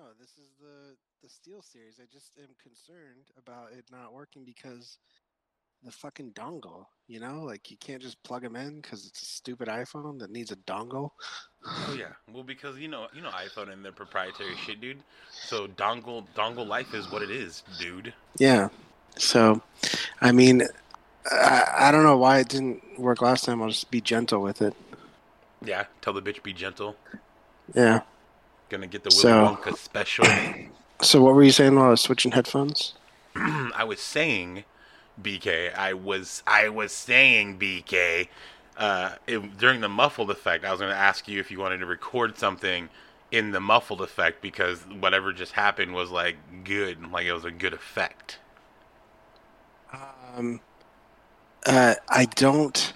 No, this is the the SteelSeries. I just am concerned about it not working because the fucking dongle. You know, like you can't just plug them in because it's a stupid iPhone that needs a dongle. Oh yeah. Well, because you know you know iPhone and their proprietary shit, dude. So dongle dongle life is what it is, dude. Yeah. So, I mean, I, I don't know why it didn't work last time. I'll just be gentle with it. Yeah. Tell the bitch be gentle. Yeah. Gonna get the Willy So- Wonka special. So what were you saying while I was switching headphones? I was saying, BK. I was I was saying, BK. Uh, it, during the muffled effect, I was going to ask you if you wanted to record something in the muffled effect because whatever just happened was like good, like it was a good effect. Um, uh, I don't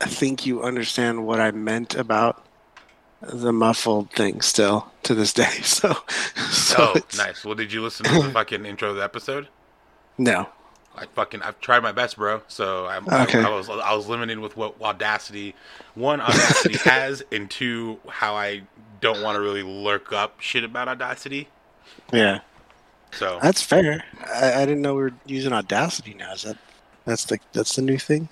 think you understand what I meant about the muffled thing still to this day. So, so oh, it's- nice. Well, did you listen to the fucking intro of the episode? No. I fucking I've tried my best, bro. So I'm, Okay. I, I was I was limited with what Audacity, one Audacity has, and two how I don't want to really lurk up shit about Audacity. Yeah, So that's fair. I, I didn't know we were using Audacity now. Is that that's the that's the new thing?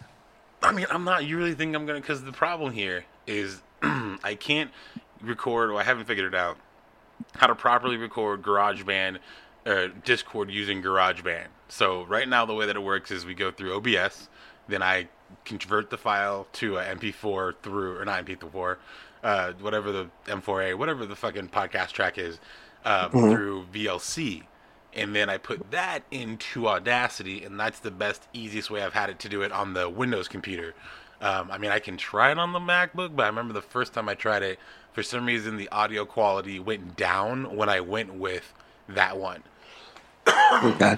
I mean, I'm not. You really think I'm gonna? Because the problem here is I can't record, or I haven't figured it out how to properly record GarageBand or Discord using GarageBand. So right now, the way that it works is we go through OBS, then I convert the file to a MP4 through or not MP4, uh, whatever the M4A, whatever the fucking podcast track is, um, Mhm. through VLC. And then I put that into Audacity, and that's the best, easiest way I've had it to do it on the Windows computer. Um, I mean, I can try it on the MacBook, but I remember the first time I tried it, for some reason the audio quality went down when I went with that one. Okay.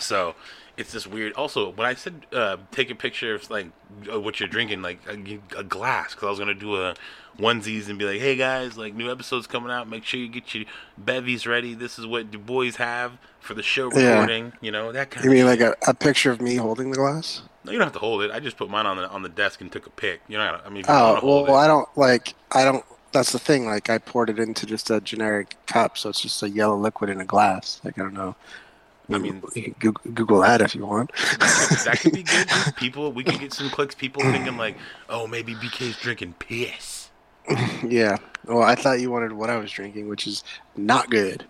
So it's just weird. Also, when I said uh, take a picture of like uh, what you're drinking, like a, a glass, because I was gonna do a onesies and be like, hey guys, like new episodes coming out. Make sure you get your bevies ready. This is what the boys have for the show Yeah. recording. You know that kind You of. mean like a, a picture of me holding the glass? No, you don't have to hold it. I just put mine on the on the desk and took a pic. You know, I mean, Oh well, it. I don't like. I don't. That's the thing. Like I poured it into just a generic cup, so it's just a yellow liquid in a glass. Like I don't know. I mean- Google, Google that if you want. that could be good. People, we could get some clicks. People thinking like, oh, maybe BK's drinking piss. yeah. Well, I thought you wanted what I was drinking, which is not good.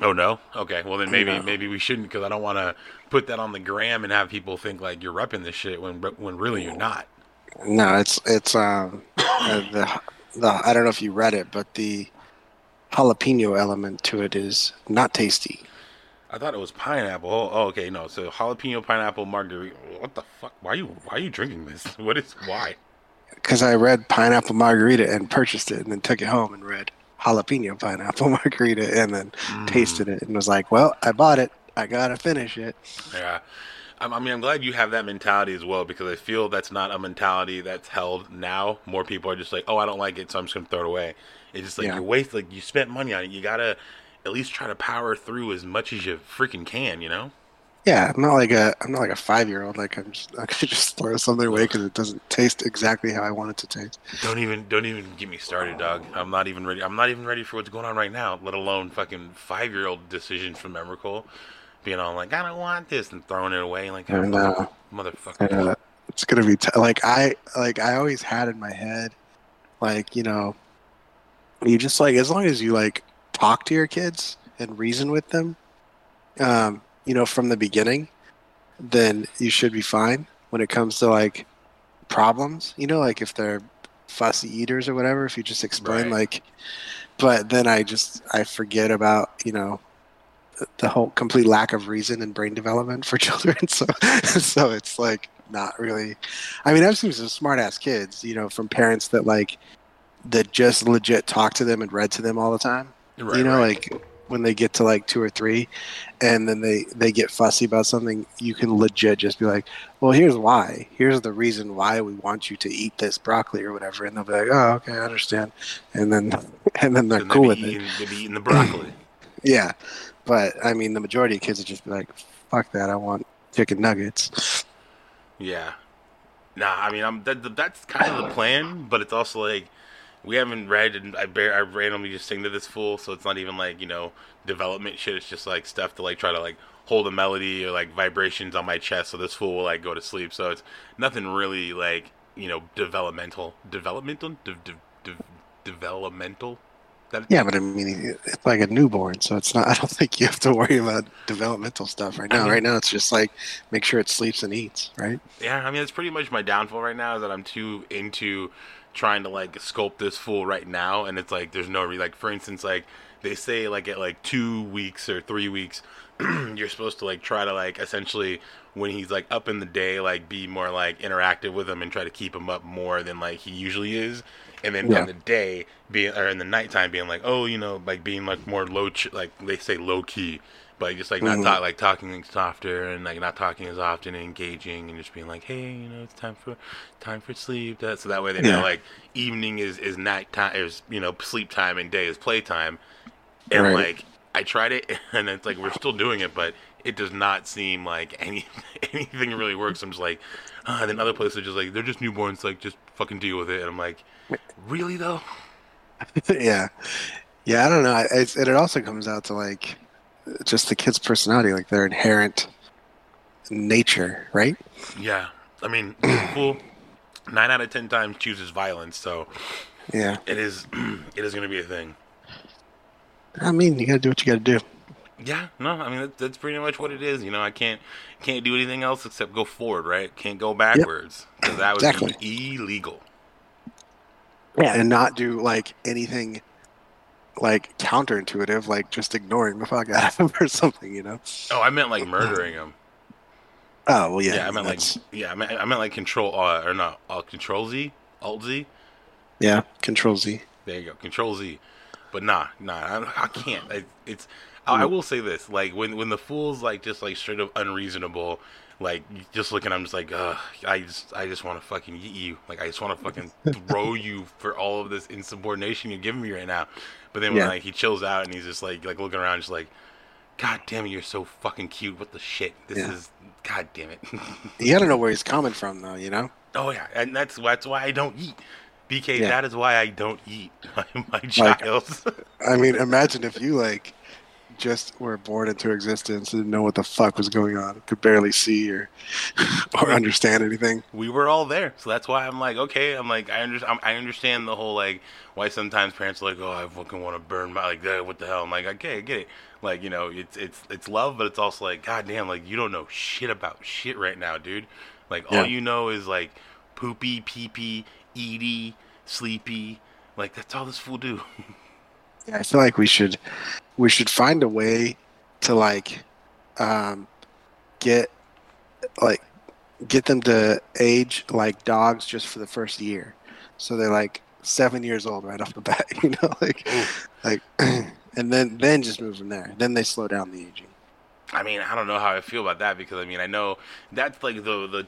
Oh no. Okay. Well then maybe No. maybe we shouldn't because I don't want to put that on the gram and have people think like you're repping this shit when when really you're not. No, it's it's um uh, the the I don't know if you read it, but the jalapeno element to it is not tasty. I thought it was pineapple. Oh, oh, okay. No. So jalapeno pineapple margarita. What the fuck? Why are you why are you drinking this? What is why? Because I read pineapple margarita and purchased it, and then took it home and read jalapeno pineapple margarita, and then Mm. tasted it and was like, "Well, I bought it. I gotta finish it." Yeah. I mean, I'm glad you have that mentality as well because I feel that's not a mentality that's held now. More people are just like, "Oh, I don't like it, so I'm just gonna throw it away." It's just like Yeah. you waste, like you spent money on it. You gotta at least try to power through as much as you freaking can. You know? Yeah, I'm not like a I'm not like a five year old. Like I'm just I could just throw something away because it doesn't taste exactly how I want it to taste. Don't even don't even get me started, dog. I'm not even ready. I'm not even ready for what's going on right now. Let alone fucking five year old decisions from Emrakul, being all like, "I don't want this" and throwing it away like, I know. motherfucker. Uh, it's gonna be t- like I like I always had in my head, like you know, you just like as long as you like talk to your kids and reason with them, um, you know, from the beginning, then you should be fine when it comes to like problems. You know, like if they're fussy eaters or whatever. If you just explain Right. like, but then I just I forget about you know the- the whole complete lack of reason and brain development for children. So, so it's like not really. I mean, I've seen some smart ass kids, you know, from parents that like that just legit talk to them and read to them all the time. Right, you know, right. like when they get to like two or three, and then they they get fussy about something, you can legit just be like, "Well, here's why. Here's the reason why we want you to eat this broccoli or whatever," and they'll be like, "Oh, okay, I understand," and then and then they're cool with it. eating, they be eating the broccoli. Yeah, but I mean, the majority of kids would just be like, "Fuck that! I want chicken nuggets." yeah. Nah, I mean, I'm that, that's kind of the plan, but it's also like we haven't read, and I bear, I randomly just sing to this fool, so it's not even like you know development shit. It's just like stuff to like try to like hold a melody or like vibrations on my chest, so this fool will like go to sleep. So it's nothing really like you know developmental, developmental, de- de- de- developmental. That, yeah, but I mean, it's like a newborn, so it's not. I don't think you have to worry about developmental stuff right now. I mean, right now, it's just like make sure it sleeps and eats, right? Yeah, I mean, that's pretty much my downfall right now is that I'm too into trying to like sculpt this fool right now, and it's like there's no re- like for instance, like they say like at like two weeks or three weeks, you're supposed to like try to like essentially when he's like up in the day, like be more like interactive with him and try to keep him up more than like he usually is and then yeah. in the day being or in the nighttime being like oh you know like being like more low ch- like they say low key but just like not mm-hmm. talk, like talking softer and like not talking as often and engaging and just being like hey you know it's time for time for sleep that so that way they yeah. know like evening is is night time is you know sleep time and day is playtime and right. like I tried it and it's like we're still doing it but it does not seem like any anything really works I'm just like uh, and then other places are just like they're just newborns like just fucking deal with it and I'm like Really though? yeah, yeah. I don't know. It also comes out to like just the kid's personality, like their inherent nature, right? Yeah. I mean, fool nine out of ten times chooses violence, so yeah, it is. It is going to be a thing. I mean, you got to do what you got to do. Yeah, no, I mean that's, that's, pretty much what it is. You know, I can't can't do anything else except go forward, right? Can't go backwards because yep. that would exactly. be illegal. Yeah, and not do like anything like counterintuitive, like just ignoring the fuck out of him or something, you know? Oh, I meant like murdering him. Oh well, yeah. Yeah, I meant like yeah, I meant, I meant like control uh, or not uh, control Z, Alt Z. Yeah, Control Z. There you go, Control Z. But nah, nah, I, I can't. I, it's. I, I will say this: like when when the fool's like just like straight up unreasonable, like just looking, I'm just like, Ugh, I just, I just want to fucking eat you. Like I just want to fucking throw you for all of this insubordination you're giving me right now. But then when yeah. like he chills out and he's just like, like looking around, just like, God damn it, you're so fucking cute. What the shit? This yeah. is, God damn it. you gotta know where he's coming from, though. You know. Oh yeah, and that's that's why I don't eat. BK, yeah. that is why I don't eat my, my child. Like, I mean, imagine if you like just were born into existence didn't know what the fuck was going on, could barely see or or understand anything. We were all there, so that's why I'm like, okay, I'm like, I understand, I understand the whole like why sometimes parents are like, oh, I fucking want to burn my like, uh, what the hell? I'm like, okay, I get it. Like, you know, it's it's it's love, but it's also like, goddamn, like you don't know shit about shit right now, dude. Like yeah. all you know is like poopy, pee pee, eaty, sleepy. Like that's all this fool do. Yeah, I feel like we should we should find a way to like um, get like get them to age like dogs just for the first year, so they're like seven years old right off the bat. You know, like like, and then then just move from there. Then they slow down the aging. I mean, I don't know how I feel about that because I mean, I know that's like the the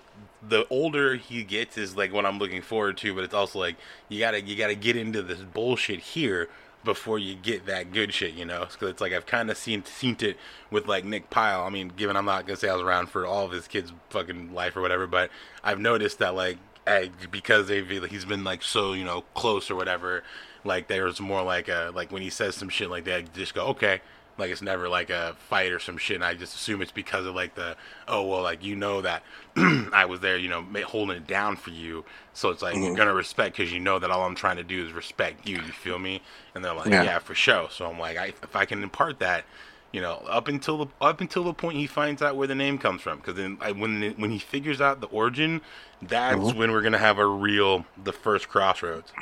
the older he gets is like what I'm looking forward to, but it's also like you gotta you gotta get into this bullshit here before you get that good shit, you know. Because it's like I've kind of seen seen it with like Nick Pyle. I mean, given I'm not gonna say I was around for all of his kids' fucking life or whatever, but I've noticed that like I, because they've he's been like so you know close or whatever. Like there's more like a like when he says some shit like that, just go okay. Like it's never like a fight or some shit, and I just assume it's because of like the oh well, like you know that I was there, you know, holding it down for you. So it's like mm-hmm. you're gonna respect because you know that all I'm trying to do is respect you. You feel me? And they're like, yeah, yeah for sure. So I'm like, I, if I can impart that, you know, up until the up until the point he finds out where the name comes from, because then I, when when he figures out the origin, that's mm-hmm. when we're gonna have a real the first crossroads.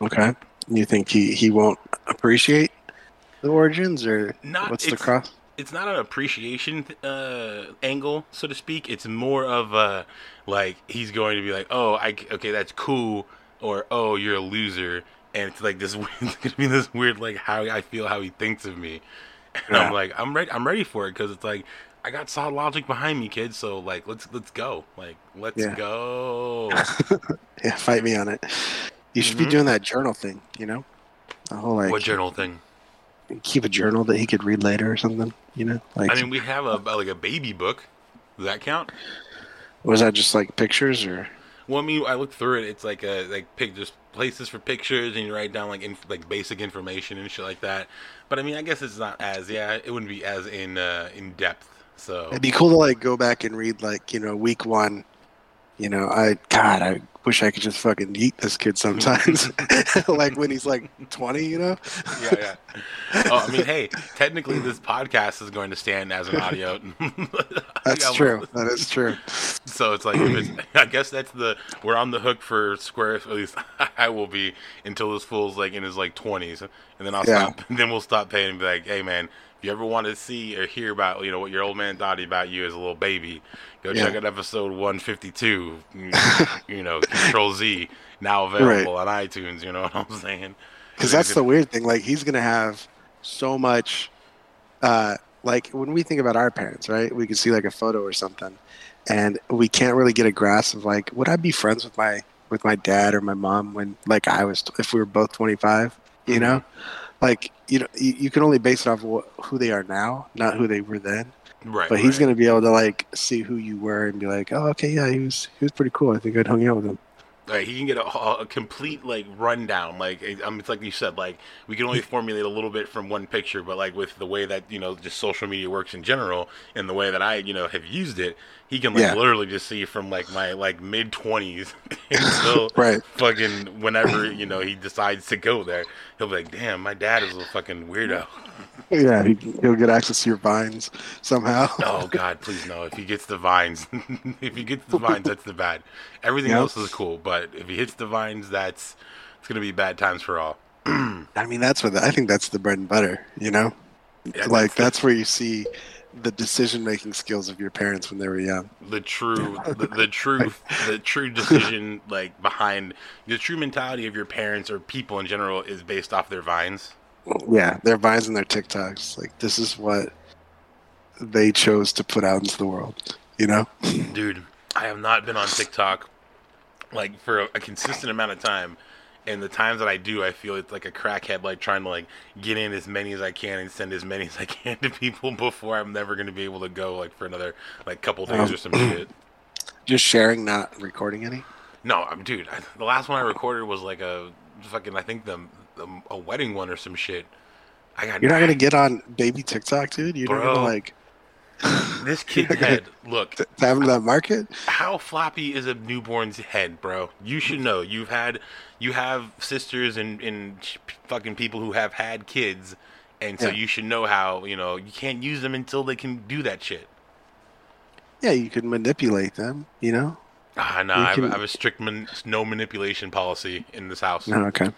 Okay. You think he he won't appreciate the origins, or not, what's the cross? It's not an appreciation uh, angle, so to speak. It's more of a like he's going to be like, oh, I okay, that's cool, or oh, you're a loser, and it's like this. It's gonna be this weird like how I feel, how he thinks of me, and yeah. I'm like, I'm ready, I'm ready for it because it's like I got solid logic behind me, kids. So like, let's let's go, like let's yeah. go. yeah, fight me on it. You should mm-hmm. be doing that journal thing, you know. The whole like what journal thing? Keep a journal that he could read later or something. You know, like I mean, we have a like a baby book. Does that count? Was that just like pictures or? Well, I mean, I look through it. It's like a like pick just places for pictures, and you write down like inf- like basic information and shit like that. But I mean, I guess it's not as yeah, it wouldn't be as in uh, in depth. So It'd be cool to like go back and read like you know week one. You know, I God, I wish I could just fucking eat this kid sometimes. like when he's like twenty, you know. yeah, yeah. Oh, I mean, hey, technically, this podcast is going to stand as an audio. That's true. That is true. So it's like, if it's, I guess that's the we're on the hook for Square. At least I will be until this fool's like in his like twenties, and then I'll Yeah. stop. And then we'll stop paying and be like, hey man, if you ever want to see or hear about you know what your old man thought about you as a little baby, go Yeah. check out episode one fifty two. You know, Control Z now available on iTunes. You know what I'm saying? Because that's the weird thing. Like he's gonna have so much. Uh, like when we think about our parents, right? We can see like a photo or something, and we can't really get a grasp of like, would I be friends with my with my dad or my mom when like I was if we were both twenty five? You know, like you know, you, you can only base it off of who they are now, not who they were then. right. But he's right. gonna be able to like see who you were and be like, oh, okay, yeah, he was he was pretty cool. I think I'd hung out with him. Like he can get a, a complete like rundown. Like um, it's like you said, like we can only formulate a little bit from one picture, but like with the way that you know just social media works in general, and the way that I you know have used it, he can like Yeah. literally just see from like my like mid twenties until Right. fucking whenever you know he decides to go there. He'll be like, "Damn, my dad is a fucking weirdo." Yeah, he, he'll get access to your vines somehow. Oh God, please no! If he gets the vines, if he gets the vines, that's the bad. Everything Yep. else is cool, but if he hits the vines, that's it's gonna be bad times for all. I mean, that's what the, I think that's the bread and butter. You know, Yeah, like the- that's where you see the decision making skills of your parents when they were young. the true the, the true the true decision like behind the true mentality of your parents or people in general is based off their vines Yeah, their vines and their TikToks. Like this is what they chose to put out into the world. You know? dude i have not been on tiktok like for a, a consistent amount of time and the times that i do i feel it's like a crackhead like trying to like get in as many as i can and send as many as i can to people before i'm never going to be able to go like for another like couple days Um, or some shit Just sharing, not recording any. no i'm dude I, the last one i recorded was like a fucking i think the, the a wedding one or some shit i got You're not gonna get on baby TikTok, dude. You're not gonna like This kid's You're not gonna- head. Look, into that market. how floppy is a newborn's head, bro? You should know. You've had, you have sisters and and fucking people who have had kids, and so Yeah. you should know how you know you can't use them until they can do that shit. Yeah, you can manipulate them. You know? Ah, no, I can- I have a strict man, no manipulation policy in this house. No, okay,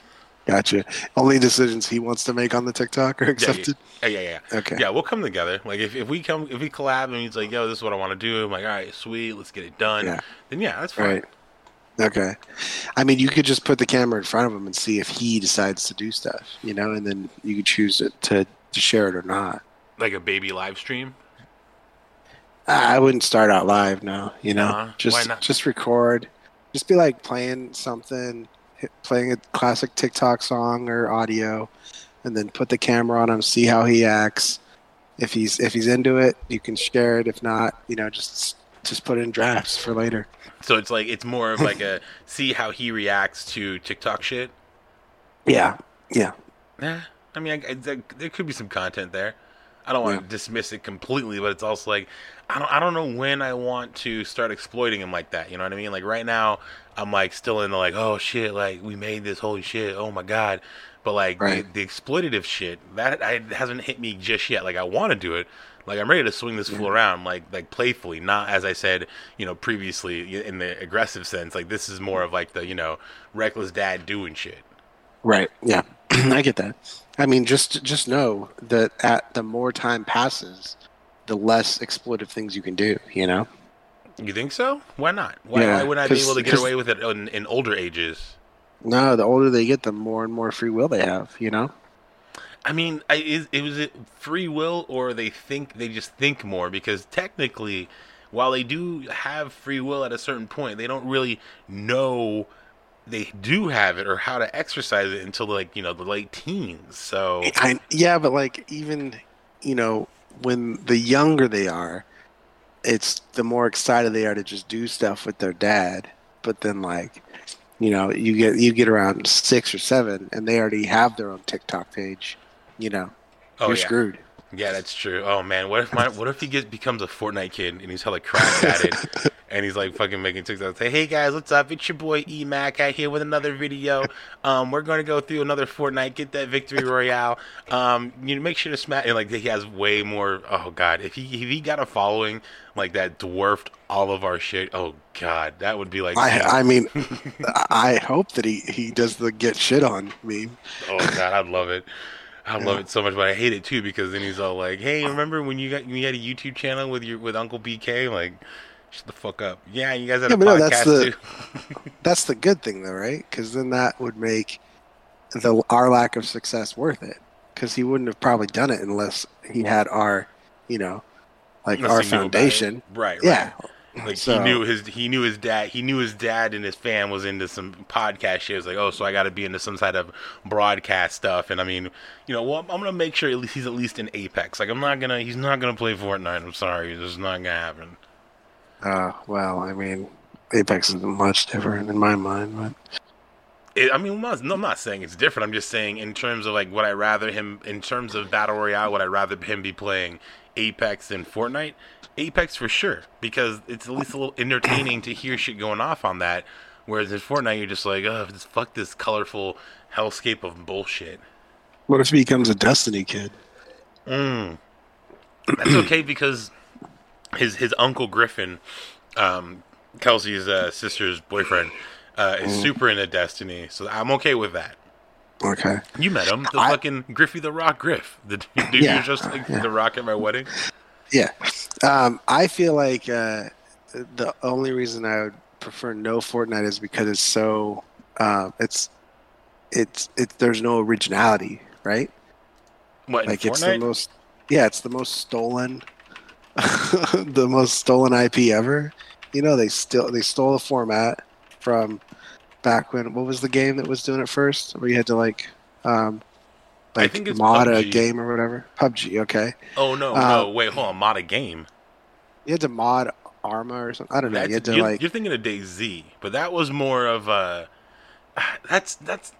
gotcha. Only decisions he wants to make on the TikTok are accepted. yeah, yeah, yeah. Okay. Yeah, we'll come together. Like if, if we come if we collab and he's like, "Yo, this is what I want to do," I'm like, "All right, sweet, let's get it done." Yeah. Then yeah, that's fine. Right. Okay. I mean, you could just put the camera in front of him and see if he decides to do stuff, you know, and then you could choose it to, to share it or not. Like a baby live stream. I wouldn't start out live, no. You know, Uh-huh. Why just not? just record. Just be like playing something, playing a classic TikTok song or audio, and then put the camera on him, see how he acts. If he's if he's into it, you can share it. If not, you know, just just put it in drafts for later. So it's like it's more of like a see how he reacts to TikTok shit. Yeah, yeah, Yeah, I mean, I, I, there could be some content there. I don't want Yeah. to dismiss it completely, but it's also like I don't I don't know when I want to start exploiting him like that. You know what I mean? Like right now, I'm like still in the like oh shit, like we made this holy shit, oh my god. But like Right. the, the exploitative shit that I, hasn't hit me just yet. Like I want to do it. Like I'm ready to swing this fool around, like like playfully, not as I said, you know, previously in the aggressive sense. Like this is more of like the you know reckless dad doing shit. right. Yeah, I get that. I mean, just just know that at the more time passes, the less exploitive things you can do. You know. You think so? Why not? Why, Yeah, why wouldn't I be able to get away with it in, in older ages? No, the older they get, the more and more free will they have. You know. I mean, I, is it was it free will or they think they just think more? Because technically, while they do have free will at a certain point, they don't really know they do have it or how to exercise it until like you know the late teens. So I, yeah, but like even you know when the younger they are, it's the more excited they are to just do stuff with their dad. but then like, you know, you get you get around six or seven, and they already have their own TikTok page. You know, Oh you're yeah. screwed. Yeah, that's true. Oh man, what if my what if he gets becomes a Fortnite kid and he's hella cracked at it, and he's like fucking making TikToks. And say, hey guys, what's up? It's your boy E Mac out here with another video. Um, we're gonna go through another Fortnite, get that victory royale. Um, you know, make sure to smash. And like he has way more. Oh god, if he if he got a following like that dwarfed all of our shit. Oh god, that would be like. I I mean, I hope that he he does the get shit on meme. Oh god, I'd love it. I love it so much, but I hate it too because then he's all like, "Hey, remember when you got you had a YouTube channel with your with Uncle BK?" Like, shut the fuck up. Yeah, you guys had Yeah, a but no, podcast that's the- too. That's the good thing, though, right? Because then that would make the our lack of success worth it. Because he wouldn't have probably done it unless he had our, you know, like Unless our he knew about it. foundation. right? right. Yeah. Like So- he knew his he knew his dad he knew his dad and his fam was into some podcast shit. It was like, oh, so I got to be into some side of broadcast stuff. And I mean, you know, well, I'm gonna make sure at least he's at least in Apex. Like, I'm not gonna he's not gonna play Fortnite. I'm sorry, this is not gonna happen. Uh, well, I mean, Apex is much different in my mind, but It, I mean, I'm not, no, I'm not saying it's different. I'm just saying in terms of like what I rather him in terms of battle royale, would I rather him be playing Apex and Fortnite? Apex for sure because it's at least a little entertaining to hear shit going off on that. Whereas in Fortnite, you're just like, oh, just fuck this colorful hellscape of bullshit. what if he becomes a Destiny kid? Mm. That's okay because his his uncle Griffin, um, Kelsey's uh, sister's boyfriend, uh, is Mm. super into Destiny, so I'm okay with that. Okay. You met him, the I- fucking Griffy the Rock Griff. The dude Yeah, who's just like yeah. the Rock at my wedding. Yeah. Um, I feel like uh, the only reason I would prefer no Fortnite is because it's so uh, it's it's it's there's no originality, right? What like it's the most yeah, it's the most stolen the most stolen IP ever. You know, they still they stole the format from back when what was the game that was doing it first? Where you had to like um I like think it's mod a game or whatever. PUBG, okay. oh no, uh, no, wait, hold on, mod a game. You had to mod Arma or something. I don't know. That's, you had to you're, like you're thinking of DayZ, but that was more of a. That's that's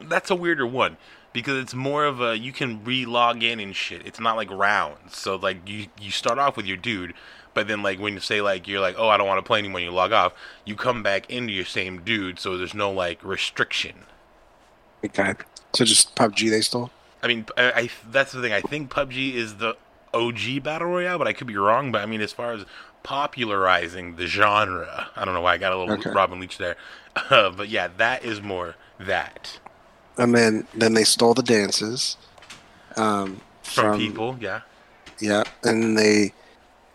that's a weirder one because it's more of a you can re-log in and shit. It's not like rounds, so like you you start off with your dude, but then like when you say like you're like oh I don't want to play anymore, you log off. You come back into your same dude, so there's no like restriction. okay. So just PUBG they stole. I mean, I, I that's the thing. I think PUBG is the OG battle royale, but I could be wrong. But I mean, as far as popularizing the genre, I don't know why I got a little Okay. Robin Leach there, uh, but yeah, that is more that And then then they stole the dances um, from, people. Yeah, Yeah, and they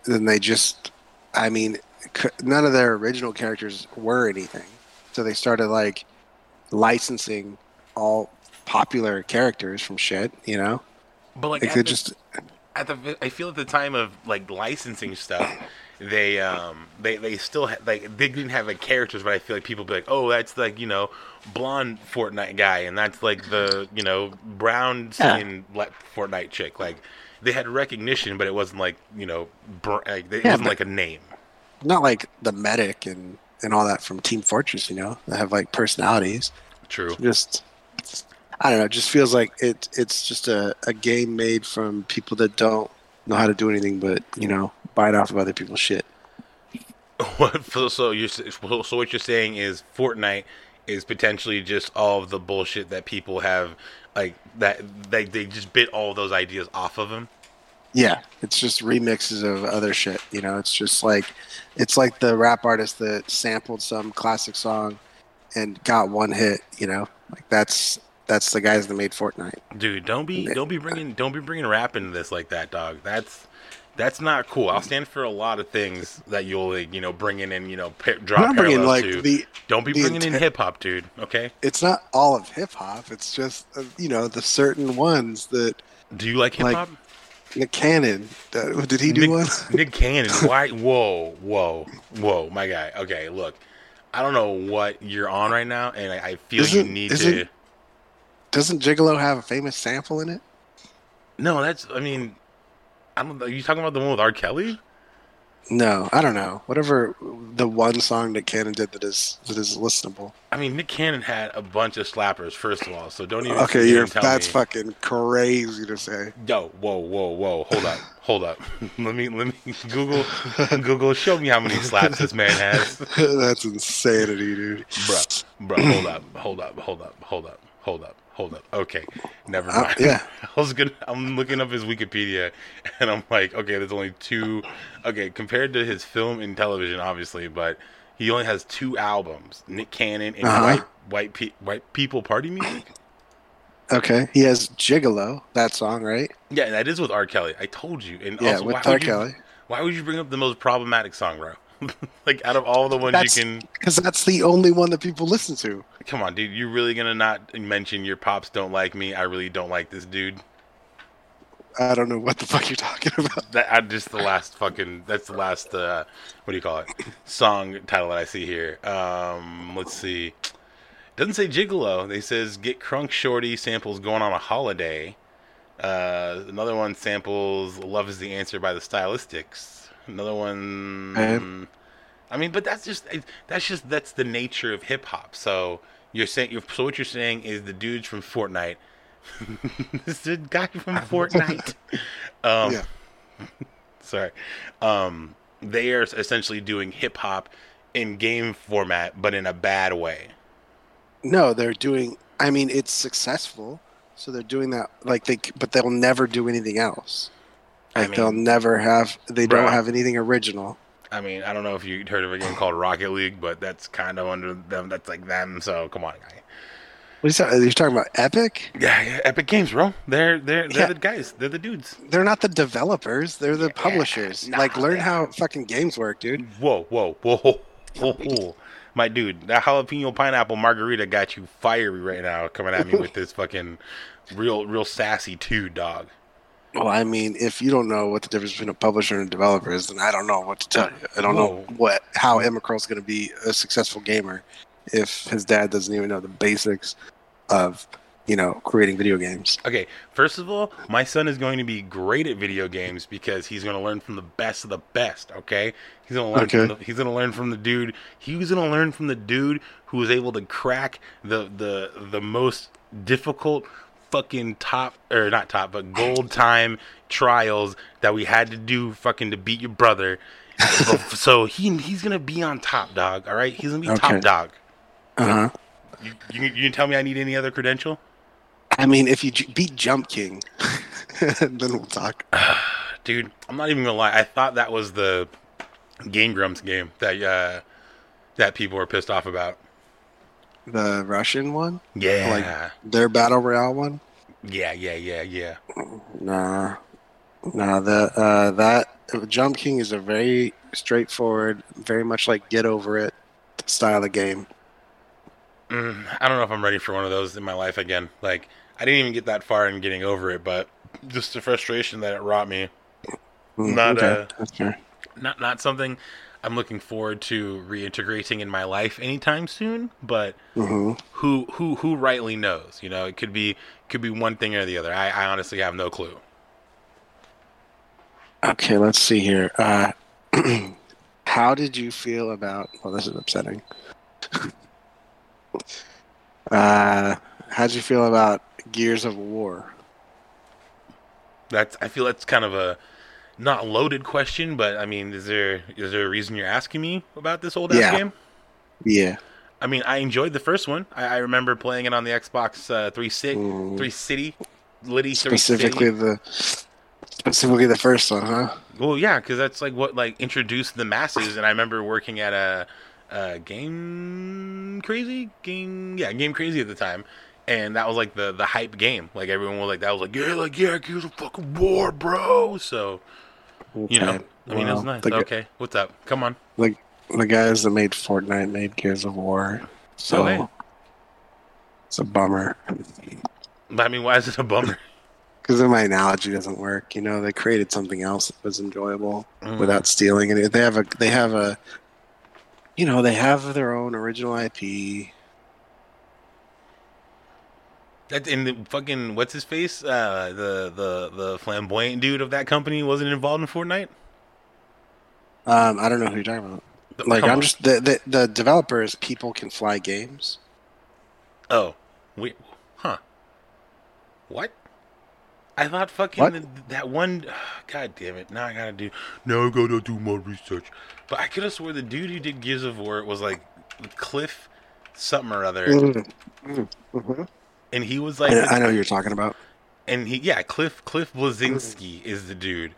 then they just, I mean, none of their original characters were anything, so they started like licensing all popular characters from shit. You know, but like they could the, just at the I feel at the time of like licensing stuff. They um they they still ha- like they didn't have like characters, but I feel like people be like, oh, that's like you know blonde Fortnite guy, and that's like the you know brown skin yeah. Fortnite chick. Like they had recognition, but it wasn't like you know br- like, it Yeah, wasn't like a name. not like the medic and and all that from Team Fortress. You know, that have like personalities. True. Just I don't know. It just feels like it. It's just a, a game made from people that don't know how to do anything but you know bite off of other people's shit. What? So, you're so what you're saying is Fortnite is potentially just all of the bullshit that people have, like that they they just bit all those ideas off of them. Yeah, it's just remixes of other shit. You know, it's just like it's like the rap artist that sampled some classic song and got one hit. You know, like that's that's the guys that made Fortnite. Dude, don't be don't be bringing don't be bringing rap into this like that, dog. That's that's not cool. I'll stand for a lot of things that you'll like, you know bring in and you know pa- draw I'm not parallels like to. the. don't be bringing in hip hop, dude. Okay. It's not all of hip hop. It's just uh, you know the certain ones that Do you like hip Like, hop? Nick Cannon. Uh, did he do Nick, one? Nick Cannon. Why? Whoa, whoa, whoa, my guy. Okay, look. I don't know what you're on right now, and I, I feel you Isn't- need to. Doesn't Gigolo have a famous sample in it? No, that's. I mean, I don't. Are you talking about the one with R. Kelly? No, I don't know. Whatever the one song that Cannon did that is that is listenable. I mean, Nick Cannon had a bunch of slappers, first of all. So don't even. Okay, you're that's me- fucking crazy to say. Yo, whoa, whoa, whoa! Hold up, hold up. let me, let me Google, Google. Show me how many slaps this man has, that's insanity, dude. bruh, bruh. Hold up, hold up, hold up, hold up, hold up, hold up. Okay, never Uh, mind. yeah. I was gonna. I'm looking up his Wikipedia, and I'm like, okay, there's only two. Okay, compared to his film and television, obviously, but he only has two albums: Nick Cannon and Uh-huh. White White Pe- White People Party Music. Okay, he has Gigolo, that song, right? Yeah, that is with R. Kelly. I told you. And Yeah, also, with why R. would you- Kelly. Why would you bring up the most problematic song, bro? like out of all the ones That's- you can, Because that's the only one that people listen to. Come on, dude. You really gonna not mention your pops don't like me? I really don't like this dude. I don't know what the fuck you're talking about. That I just the last fucking. That's the last. Uh, what do you call it? Song title that I see here. Um, let's see. Doesn't say Gigolo. They says get crunk shorty samples going on a holiday. Uh, another one samples "Love Is the Answer" by the Stylistics. Another one. I mean, but that's just that's just that's the nature of hip hop. So you're saying you're, so what you're saying is the dudes from Fortnite. this guy from Fortnite. Um, Yeah. sorry. Um, they are essentially doing hip hop in game format, but in a bad way. No, they're doing. I mean, it's successful, so they're doing that. Like they, but they'll never do anything else. I Like they'll never have. They Bruh. don't have anything original. I mean, I don't know if you heard of a game called Rocket League, but that's kind of under them. That's like them. So come on, guy. What are you talking? You're talking about Epic? Yeah, yeah, Epic Games, bro. They're they're they're Yeah. the guys. They're the dudes. They're not the developers. They're the publishers. nah, like, learn yeah. how fucking games work, dude. Whoa, whoa, whoa, whoa, whoa, whoa. My dude, that jalapeno pineapple margarita got you fiery right now, coming at me with this fucking real, real sassy too, dog. Well, I mean, if you don't know what the difference between a publisher and a developer is, then I don't know what to tell you. I don't know what how Emrakul's going to be a successful gamer if his dad doesn't even know the basics of you know creating video games. Okay, first of all, my son is going to be great at video games because he's going to learn from the best of the best. Okay, he's going to learn. Okay. From the, he's going to learn from the dude. He was going to learn from the dude who was able to crack the the the most difficult fucking top or not top but gold time trials that we had to do fucking to beat your brother. so he he's gonna be on top, dog. All right, he's gonna be Okay. top dog. Uh huh. You, you you can tell me I need any other credential? I mean, if you j- beat Jump King, then we'll talk. dude i'm not even gonna lie i thought that was the game grumps game that uh that people were pissed off about The Russian one, yeah Like their battle royale one. yeah yeah yeah yeah Nah, nah. The uh, that Jump King is a very straightforward, very much like Get Over It style of game. mm, i don't know if i'm ready for one of those in my life again like i didn't even get that far in getting over it but just the frustration that it wrought me Mm, Not, okay, uh, that's not not something i'm looking forward to reintegrating in my life anytime soon but hmm who who who rightly knows you know it could be could be one thing or the other i, I honestly have no clue Okay, let's see here. Uh, how did you feel about? Well, this is upsetting. uh, how did you feel about Gears of War? That's I feel that's kind of a not loaded question, but I mean, is there is there a reason you're asking me about this old ass Yeah. game? Yeah. I mean, I enjoyed the first one. I, I remember playing it on the Xbox uh, 360, Mm. 360, Liddy Specifically 360. the specifically the first one, huh? Well, yeah, because that's like what like introduced the masses. And I remember working at a, a game crazy game, yeah, game crazy at the time. And that was like the the hype game. Like everyone was like, that was like, yeah, like yeah, Gears a fucking War, bro. So you know, I mean, it was nice. The, okay, what's up? Come on. the, the guys that made Fortnite made Gears of War, so Oh, hey. it's a bummer. But, I mean, why is it a bummer? Because my analogy doesn't work. You know, they created something else that was enjoyable Mm. without stealing it. They have a they have a you know, they have their own original IP. That in the fucking what's his face? Uh, the the the flamboyant dude of that company wasn't involved in Fortnite. Um, I don't know who you're talking about. Like I'm on. just the, the the developers. People Can Fly games. Oh, we, huh? What? I thought fucking What? th- that one. God damn it! Now I gotta do. Now I gotta do more research. But I could have swore the dude who did Gears of War was like Cliff, something or other, Mm. Mm. And he was I, like, know, I know who you're talking about. and he yeah, Cliff Cliff Bleszinski is the dude,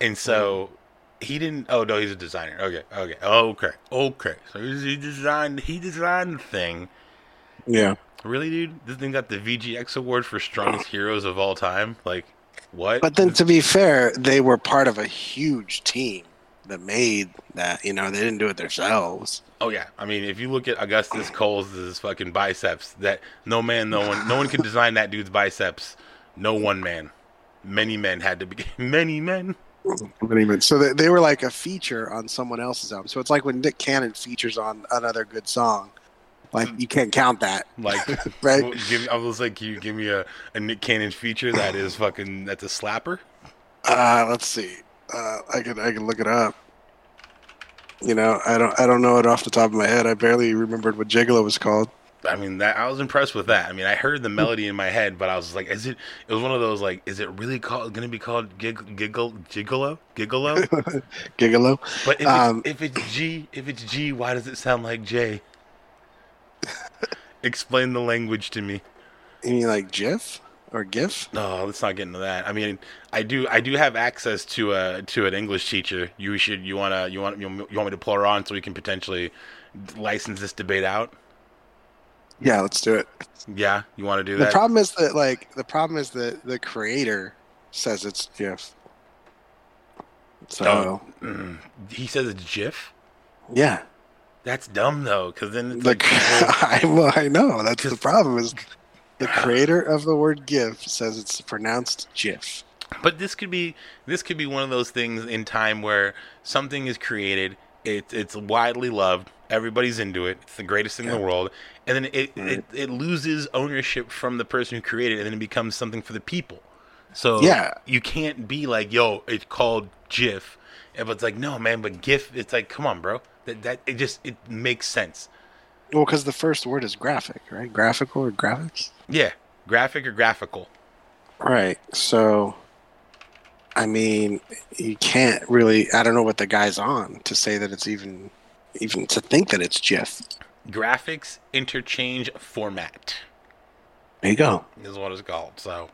and so. Mm-hmm. He didn't. Oh no, he's a designer. Okay, okay, okay, okay. So he he designed. He designed the thing. Yeah. Really, dude? This thing got the VGX award for strongest heroes of all time. Like, what? But then, to be fair, they were part of a huge team that made that. You know, they didn't do it themselves. oh yeah, I mean, if you look at Augustus Cole's fucking biceps, that no man, no one, no one could design that dude's biceps. No one man. Many men had to be. Many men. Many men. So they, they were like a feature on someone else's album. So it's like when Nick Cannon features on another good song. Like you can't count that, Like, right? give me, I was like, can you give me a, a Nick Cannon feature that is fucking that's a slapper? Uh, let's see. Uh, I can I can look it up. You know, I don't I don't know it off the top of my head. I barely remembered what Gigolo was called. I mean, that I was impressed with that. I mean, I heard the melody in my head, but I was like, is it? It was one of those like, is it really called going to be called gig, giggle gigolo gigolo? Gigolo. But if, Um, it's, if it's G, if it's G, why does it sound like J? Explain the language to me. You mean like GIF or GIF? No, let's not get into that. I mean, I do, I do have access to a to an English teacher. You should, you wanna, you want, you want me to pull her on so we can potentially license this debate out? Yeah, let's do it. Yeah, you want to do The that? problem is that like the problem is that the creator says it's GIF. So Oh. Mm, he says it's GIF. yeah, That's dumb though, because then it's the, like people, I, well, I know that's the problem is the creator of the word GIF says it's pronounced GIF. But this could be this could be one of those things in time where something is created, it's it's widely loved, everybody's into it, it's the greatest thing in the world, and then it, Right. it it loses ownership from the person who created it, and then it becomes something for the people. So Yeah. you can't be like, yo, it's called GIF, and but it's like, no, man, but GIF, it's like, come on, bro, that that it just it makes sense. Well, because the first word is graphic, right? Graphical or graphics? Yeah, graphic or graphical. Right. So, I mean, you can't really. I don't know what the guy's on to say that it's even, even to think that it's GIF. Graphics interchange format. There you go. is what it's called. So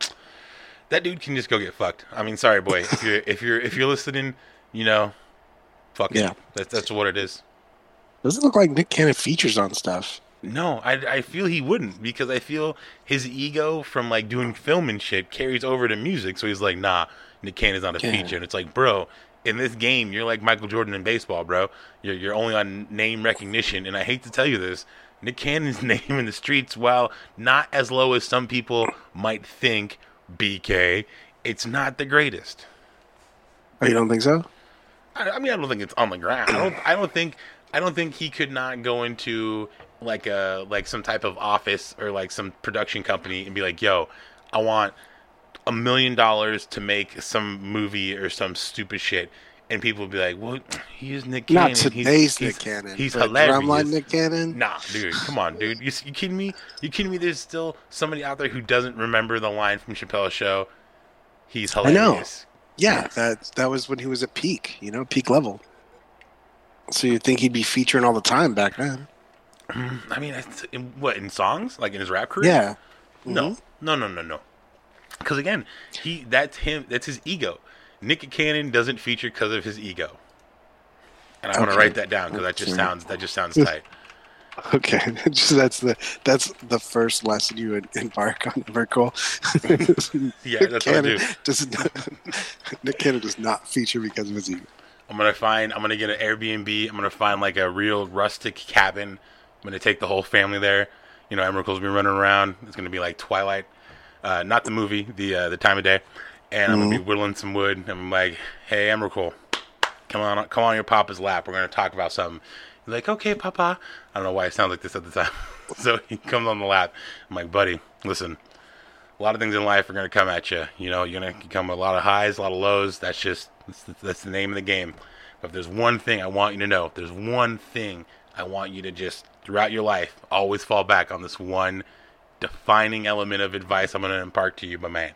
that dude can just go get fucked. I mean, sorry, boy. If you're if you're if you're listening, you know, fuck Yeah. it. That's that's what it is. Doesn't look like Nick Cannon features on stuff. No, I, I feel he wouldn't because I feel his ego from like doing film and shit carries over to music. So he's like, nah, Nick Cannon's not a feature. And it's like, bro, in this game, you're like Michael Jordan in baseball, bro. You're you're only on name recognition. And I hate to tell you this, Nick Cannon's name in the streets, while not as low as some people might think, BK, it's not the greatest. Oh, you don't think so? I, I mean, I don't think it's on the ground. I don't. I don't think. I don't think he could not go into like a like some type of office or like some production company and be like, "Yo, I want a million dollars to make some movie or some stupid shit," and people would be like, "Well, he is Nick Cannon. Not today's he's, Nick he's, Cannon. He's but hilarious. Drumline Nick Cannon. Nah, dude, come on, dude. You, you kidding me? You kidding me? There's still somebody out there who doesn't remember the line from Chappelle's show. He's hilarious. I know. Yeah, that that was when he was at peak. You know, peak level. So you think he'd be featuring all the time back then? I mean, in, what in songs like in his rap career? Yeah. No, Mhm. no, no, no, no. Because again, he that's him. That's his ego. Nick Cannon doesn't feature because of his ego. And I want to write that down because that just sounds that just sounds tight. Okay, that's the that's the first lesson you would embark on, Merkel. Yeah, that's what I do. Does not, Nick Cannon does not feature because of his ego. I'm gonna find. I'm gonna get an Airbnb. I'm gonna find like a real rustic cabin. I'm gonna take the whole family there. You know, Emerald's been running around. It's gonna be like Twilight, uh, not the movie, the uh, the time of day. And I'm gonna be whittling some wood. And I'm like, hey, Emerald, come on, come on your papa's lap. We're gonna talk about something. He's like, okay, papa. I don't know why it sounds like this at the time. so he comes on the lap. I'm like, buddy, listen. A lot of things in life are gonna come at you. You know, you're gonna come with a lot of highs, a lot of lows. That's just that's, that's the name of the game. But if there's one thing I want you to know, if there's one thing I want you to just throughout your life always fall back on this one defining element of advice I'm going to impart to you, my man.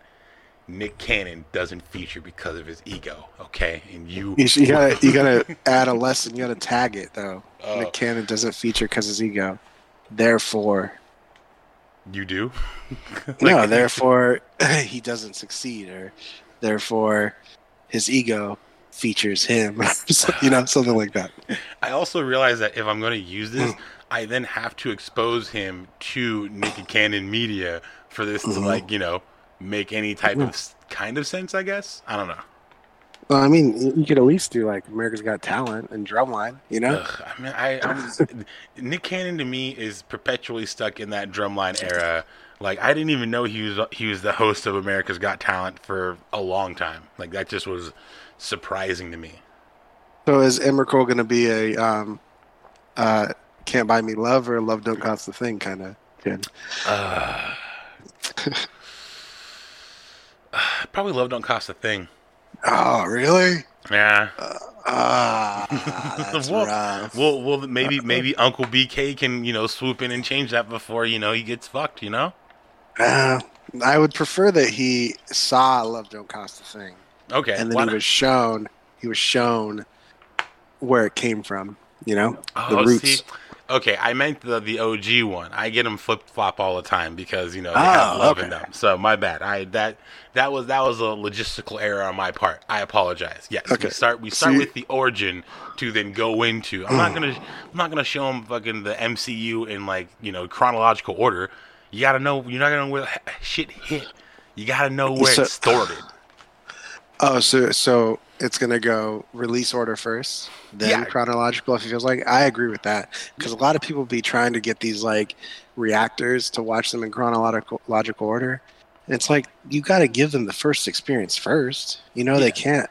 Nick Cannon doesn't feature because of his ego, okay? And you, You, you gotta you gotta add a lesson. You gotta tag it though. Oh. Nick Cannon doesn't feature because of his ego. Therefore, you do. no. Therefore, he doesn't succeed, or therefore, his ego features him. You know, something like that. I also realize that if I'm going to use this. I then have to expose him to Nick Cannon media for this to Mhm. like you know make any type of kind of sense. I guess I don't know. Well, I mean, you- could at least do like America's Got Talent and Drumline. You know, Ugh, I mean, I I'm, Nick Cannon to me is perpetually stuck in that drumline era. Like I didn't even know he was he was the host of America's Got Talent for a long time. Like that just was surprising to me. so is Emrakul going to be a um, uh, "Can't Buy Me Love" or "Love Don't Cost a Thing" kind of kid? Uh, probably love don't cost a thing. Oh, really? Yeah. Ah, that's Well, rough. Well, well, maybe maybe Uncle BK can you know swoop in and change that before you know he gets fucked. You know. Uh, I would prefer that he saw "Love Don't Cost a Thing" Okay. and then why he not? was shown he was shown where it came from. You know, the Oh, roots. see, okay, I meant the the OG one. I get them flip flop all the time because you know they Oh, have love in them. So my bad. I that that was that was a logistical error on my part. I apologize. Yes, Okay. we start we start See- with the origin to then go into. I'm not mm. gonna I'm not gonna show them fucking the MCU in like you know chronological order. You gotta know. You're not gonna know where shit hit. You gotta know where So- it started. Oh, so so it's gonna go release order first, then Yeah. chronological. If it feels like I agree with that because a lot of people be trying to get these like reactors to watch them in chronological logical order. And it's like you got to give them the first experience first. You know Yeah. they can't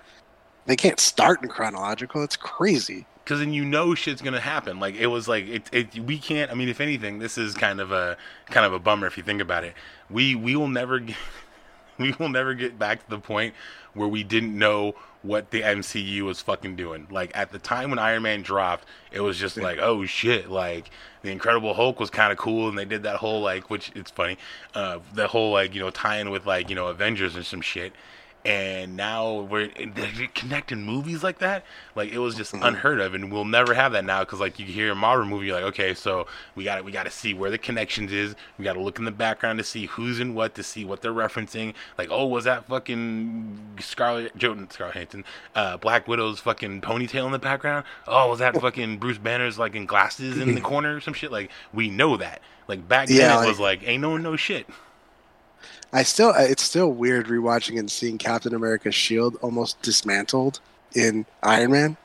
they can't start in chronological. It's crazy. because then you know shit's gonna happen. Like it was like it, it. We can't. I mean, if anything, this is kind of a kind of a bummer if you think about it. We we will never get, we will never get back to the point where we didn't know what the MCU was fucking doing. Like at the time when Iron Man dropped, it was just like, oh shit, like the Incredible Hulk was kind of cool, and they did that whole like, which it's funny, uh, the whole like you know tie-in with like you know Avengers and some shit. And now we're connecting movies like that. Like it was just Mhm. unheard of, and we'll never have that now. Because like you hear a Marvel movie, you're like, okay, so we got to we got to see where the connections is. We got to look in the background to see who's in what, to see what they're referencing. Like, oh, was that fucking Scarlet Joe Scarlett Johansson, uh, Black Widow's fucking ponytail in the background? Oh, was that fucking Bruce Banner's like in glasses in the corner or some shit? Like we know that. Like back then, Yeah, it was like ain't no know shit. I still it's still weird rewatching and seeing Captain America's shield almost dismantled in Iron Man.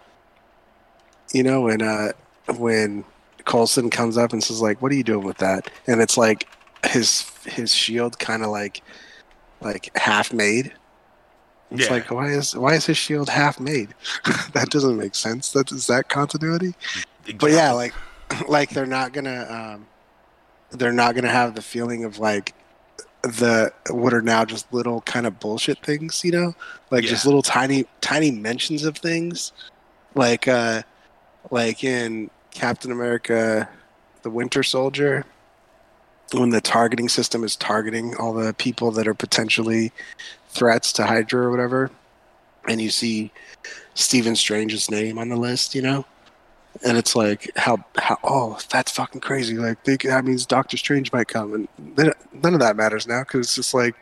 You know when uh when Coulson comes up and says like, "What are you doing with that?" and it's like his his shield kind of like like half made. It's Yeah. like why is why is his shield half made? that doesn't make sense. That is that continuity. But yeah, like like they're not gonna um they're not gonna have the feeling of like the what are now just little kind of bullshit things, you know? Like just little tiny tiny mentions of things. Like uh like in Captain America the Winter Soldier when the targeting system is targeting all the people that are potentially threats to Hydra or whatever, and you see Stephen Strange's name on the list, you know? And it's like how how oh that's fucking crazy like they, that means doctor strange might come and they, none of that matters now because it's just like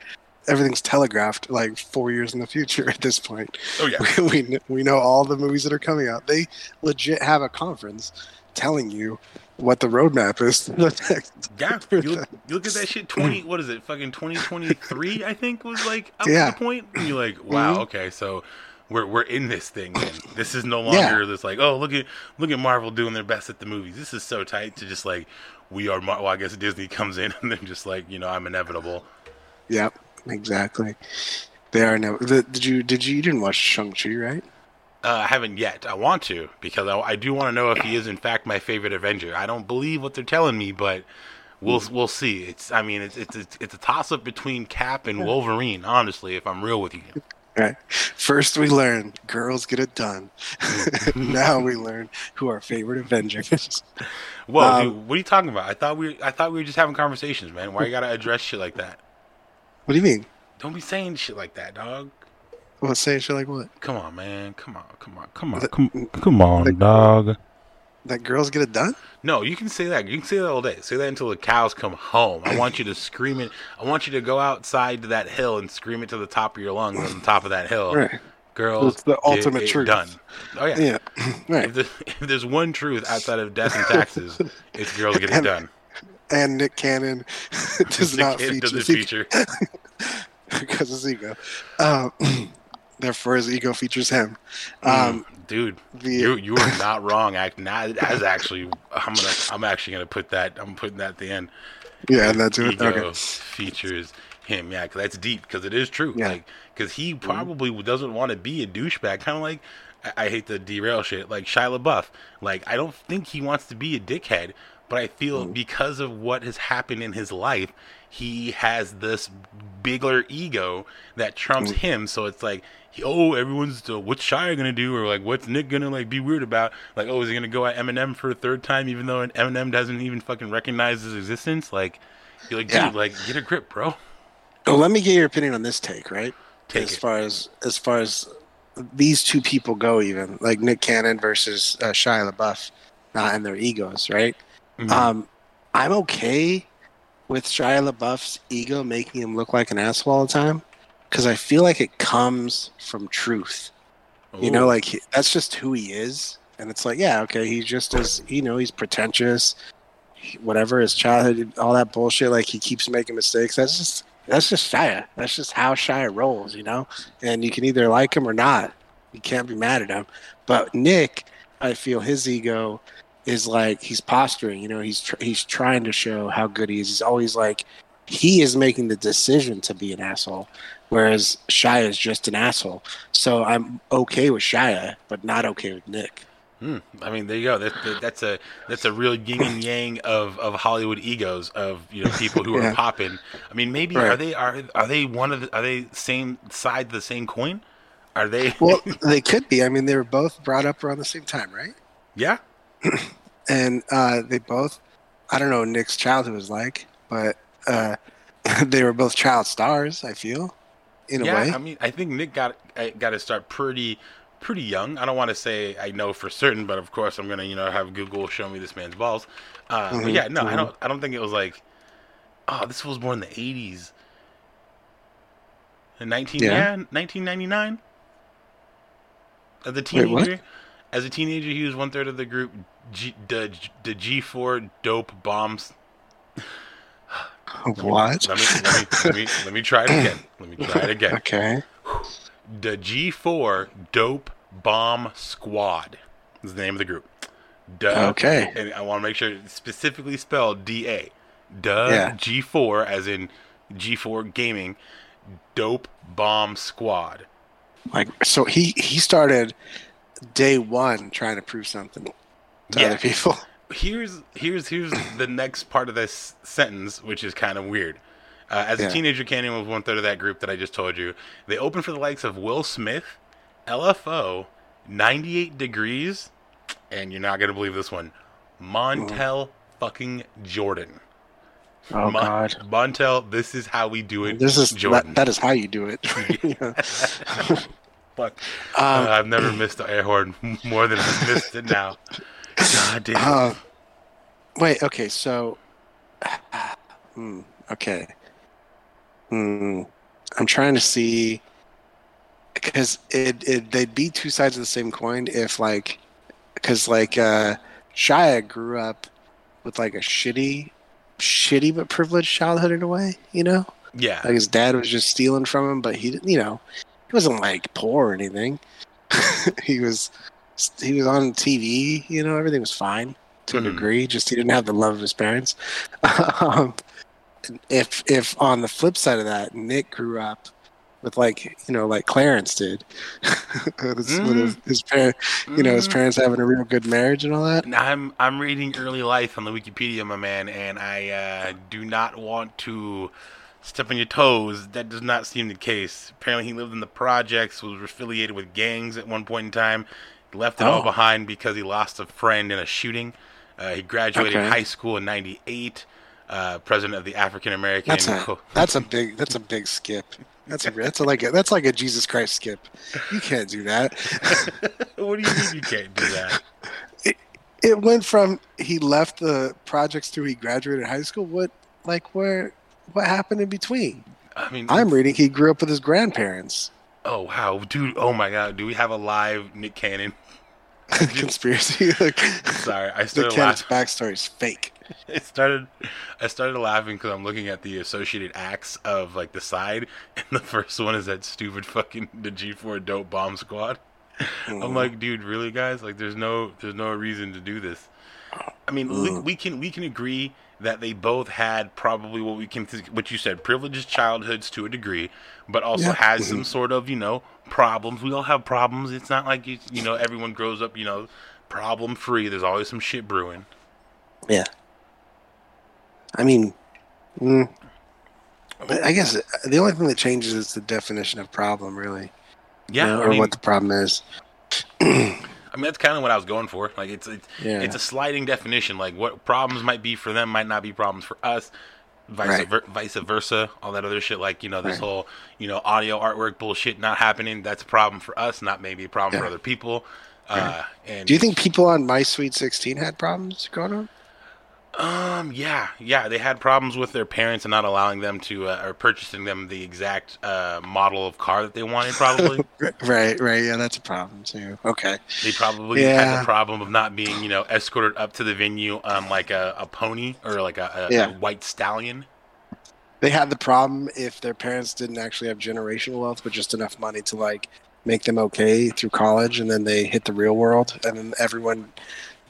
everything's telegraphed like four years in the future at this point oh yeah, we, we know all the movies that are coming out they legit have a conference telling you what the roadmap is Yeah, you look, you look at that shit. Twenty, what is it? Fucking twenty twenty three, I think was like up Yeah. to the point. And you're like, wow, Mhm. okay, so we're we're in this thing. Then. This is no longer Yeah. this like, oh look at look at Marvel doing their best at the movies. This is so tight to just like we are. Mar- well, I guess Disney comes in and then just like you know I'm inevitable. yep exactly they are now the, did you did you you didn't watch shang-chi right Uh, I haven't yet. I want to because I, I do want to know if he is in fact my favorite Avenger. I don't believe what they're telling me, but we'll we'll see. It's I mean it's it's it's, it's a toss up between Cap and Wolverine. Honestly, if I'm real with you. Right. First, we learn girls get it done. now we learn who our favorite Avengers. Whoa, Um, dude, what are you talking about? I thought we I thought we were just having conversations, man. Why you gotta address shit like that? What do you mean? Don't be saying shit like that, dog. What saying shit like what? Come on, man. Come on, come on, come on, come, come on, dog. That girls get it done? No, you can say that. You can say that all day. Say that until the cows come home. I want you to scream it. I want you to go outside to that hill and scream it to the top of your lungs on the top of that hill. Right. Girls, It's the ultimate truth. Done. Oh yeah. Yeah. right. If, the, if there's one truth outside of death and taxes, it's girls get it done. And Nick Cannon does The not kid feature, doesn't feature. because ego. Um, therefore, his ego features him. Um, Mm, dude, the, you you are not wrong. Act not as actually. I'm gonna. I'm actually gonna put that. I'm putting that at the end. yeah, and that's ego Okay. features him. Yeah, because that's deep because it is true. Yeah. Like, because he probably doesn't want to be a douchebag. Kind of like, I, I hate to derail shit. Like Shia LaBeouf. Like, I don't think he wants to be a dickhead, but I feel because of what has happened in his life, he has this bigger ego that trumps him. So it's like. Oh, everyone's uh, what's Shia gonna do, or like what's Nick gonna like be weird about? Like, oh, is he gonna go at Eminem for a third time, even though Eminem doesn't even fucking recognize his existence? Like, you're like, dude, Yeah. like get a grip, bro. Well, let me get your opinion on this take, right? Take as it. far as as far as these two people go, even like Nick Cannon versus uh, Shia LaBeouf, uh, and their egos, right? Mhm. Um, I'm okay with Shia LaBeouf's ego making him look like an asshole all the time because I feel like it comes from truth. You know, like that's just who he is, and it's like, yeah, okay, he's just as you know, he's pretentious, whatever his childhood, all that bullshit. Like he keeps making mistakes. That's just that's just Shia. That's just how Shia rolls, you know. And you can either like him or not. You can't be mad at him. But Nick, I feel his ego is like he's posturing. You know, he's tr- he's trying to show how good he is. He's always like he is making the decision to be an asshole, whereas Shia is just an asshole. So I'm okay with Shia, but not okay with Nick. Hmm. I mean, there you go. That, that, that's a that's a real yin and yang of, of Hollywood egos of you know people who Yeah. are popping. I mean, maybe Right. are they are are they one of the are they same side of the same coin? Are they? Well, they could be. I mean, they were both brought up around the same time, right? yeah. And uh, they both, I don't know what Nick's childhood was like, but uh, they were both child stars. I feel, in a yeah. way. I mean, I think Nick got got to start pretty pretty young. I don't want to say I know for certain, but of course I'm gonna you know have Google show me this man's balls. Uh, But Mhm, yeah, no, I mhm. don't. I don't think it was like, oh, this was born in the '80s. In 19 Yeah. yeah, 1999. The a Wait, teenager, as a teenager, he was one third of the group G, the the G4 Dope Bombs. what? Let me let me, let me let me try it again. Let me try it again. Okay. The G4 Dope Bomb Squad is the name of the group. Duh. Okay. And I want to make sure it's specifically spelled D A. Duh. Yeah. G4 as in G4 Gaming. Dope Bomb Squad. Like, so he he started day one trying to prove something to Yeah. other people. Here's here's here's the next part of this sentence, which is kind of weird. Uh, as Yeah. a teenager, Cannon was one third of that group that I just told you. They opened for the likes of Will Smith, LFO, 98 Degrees, and you're not gonna believe this one, Montel fucking Jordan. Oh Mon- God. Montel, this is how we do it. This is Jordan. that, that is how you do it. Yeah. Fuck. um, Uh, I've never missed the air horn more than I missed it now. God damn. Uh, wait, okay, so. Hmm, okay. Hmm. I'm trying to see. Because it, it, they'd be two sides of the same coin if, like. Because, like, uh, Shia grew up with, like, a shitty, shitty but privileged childhood in a way, you know? yeah. Like, his dad was just stealing from him, but he didn't, you know, he wasn't, like, poor or anything. he was. He was on TV, you know, everything was fine to a Mhm. degree. Just he didn't have the love of his parents. um, if if on the flip side of that, Nick grew up with like you know like Clarence did, his, with his, parent, you know, his Mm. parents having a real good marriage and all that. And I'm I'm reading early life on the Wikipedia, my man, and I uh, do not want to step on your toes. That does not seem the case. Apparently, he lived in the projects, was affiliated with gangs at one point in time. Left it all Oh. behind because he lost a friend in a shooting. Uh, he graduated Okay. high school in '98. Uh, president of the African American. That's a that's a big that's a big skip. That's a that's a, like a, that's like a Jesus Christ skip. You can't do that. what do you mean you can't do that? It went from he left the projects to he graduated high school. What like where what happened in between? I mean, I'm reading he grew up with his grandparents. Oh wow, dude! Oh my god, do we have a live Nick Cannon? Conspiracy. Sorry, I started Kenneth's laughing. backstory is fake. I started, I started laughing because I'm looking at the associated acts of like the side, and the first one is that stupid fucking the G4 dope bomb squad. Mm-hmm. I'm like, dude, really, guys? Like, there's no, there's no reason to do this. I mean, we, Mm. we can we can agree that they both had probably what we can what you said privileged childhoods to a degree, but also Yeah. had some sort of you know problems. We all have problems. It's not like you, you know everyone grows up you know problem free. There's always some shit brewing. Yeah. I mean, mm, I guess the only thing that changes is the definition of problem, really. Yeah, you know, I or mean, what the problem is. Mean that's kind of what I was going for. Like it's it's Yeah. it's a sliding definition. Like what problems might be for them might not be problems for us. Vice, Right. ver- vice versa, all that other shit. Like you know this Right. whole you know audio artwork bullshit not happening. That's a problem for us, not maybe a problem for other people. Uh, and Do you think people on My Sweet 16 had problems going on? Um, yeah, yeah, they had problems with their parents and not allowing them to uh, or purchasing them the exact uh, model of car that they wanted. Probably Right, right. Yeah, that's a problem too. Okay. they probably had Yeah. the problem of not being you know escorted up to the venue on like a, a pony or like a, a, Yeah. a white stallion. They had the problem if their parents didn't actually have generational wealth, but just enough money to like make them okay through college, and then they hit the real world, and then everyone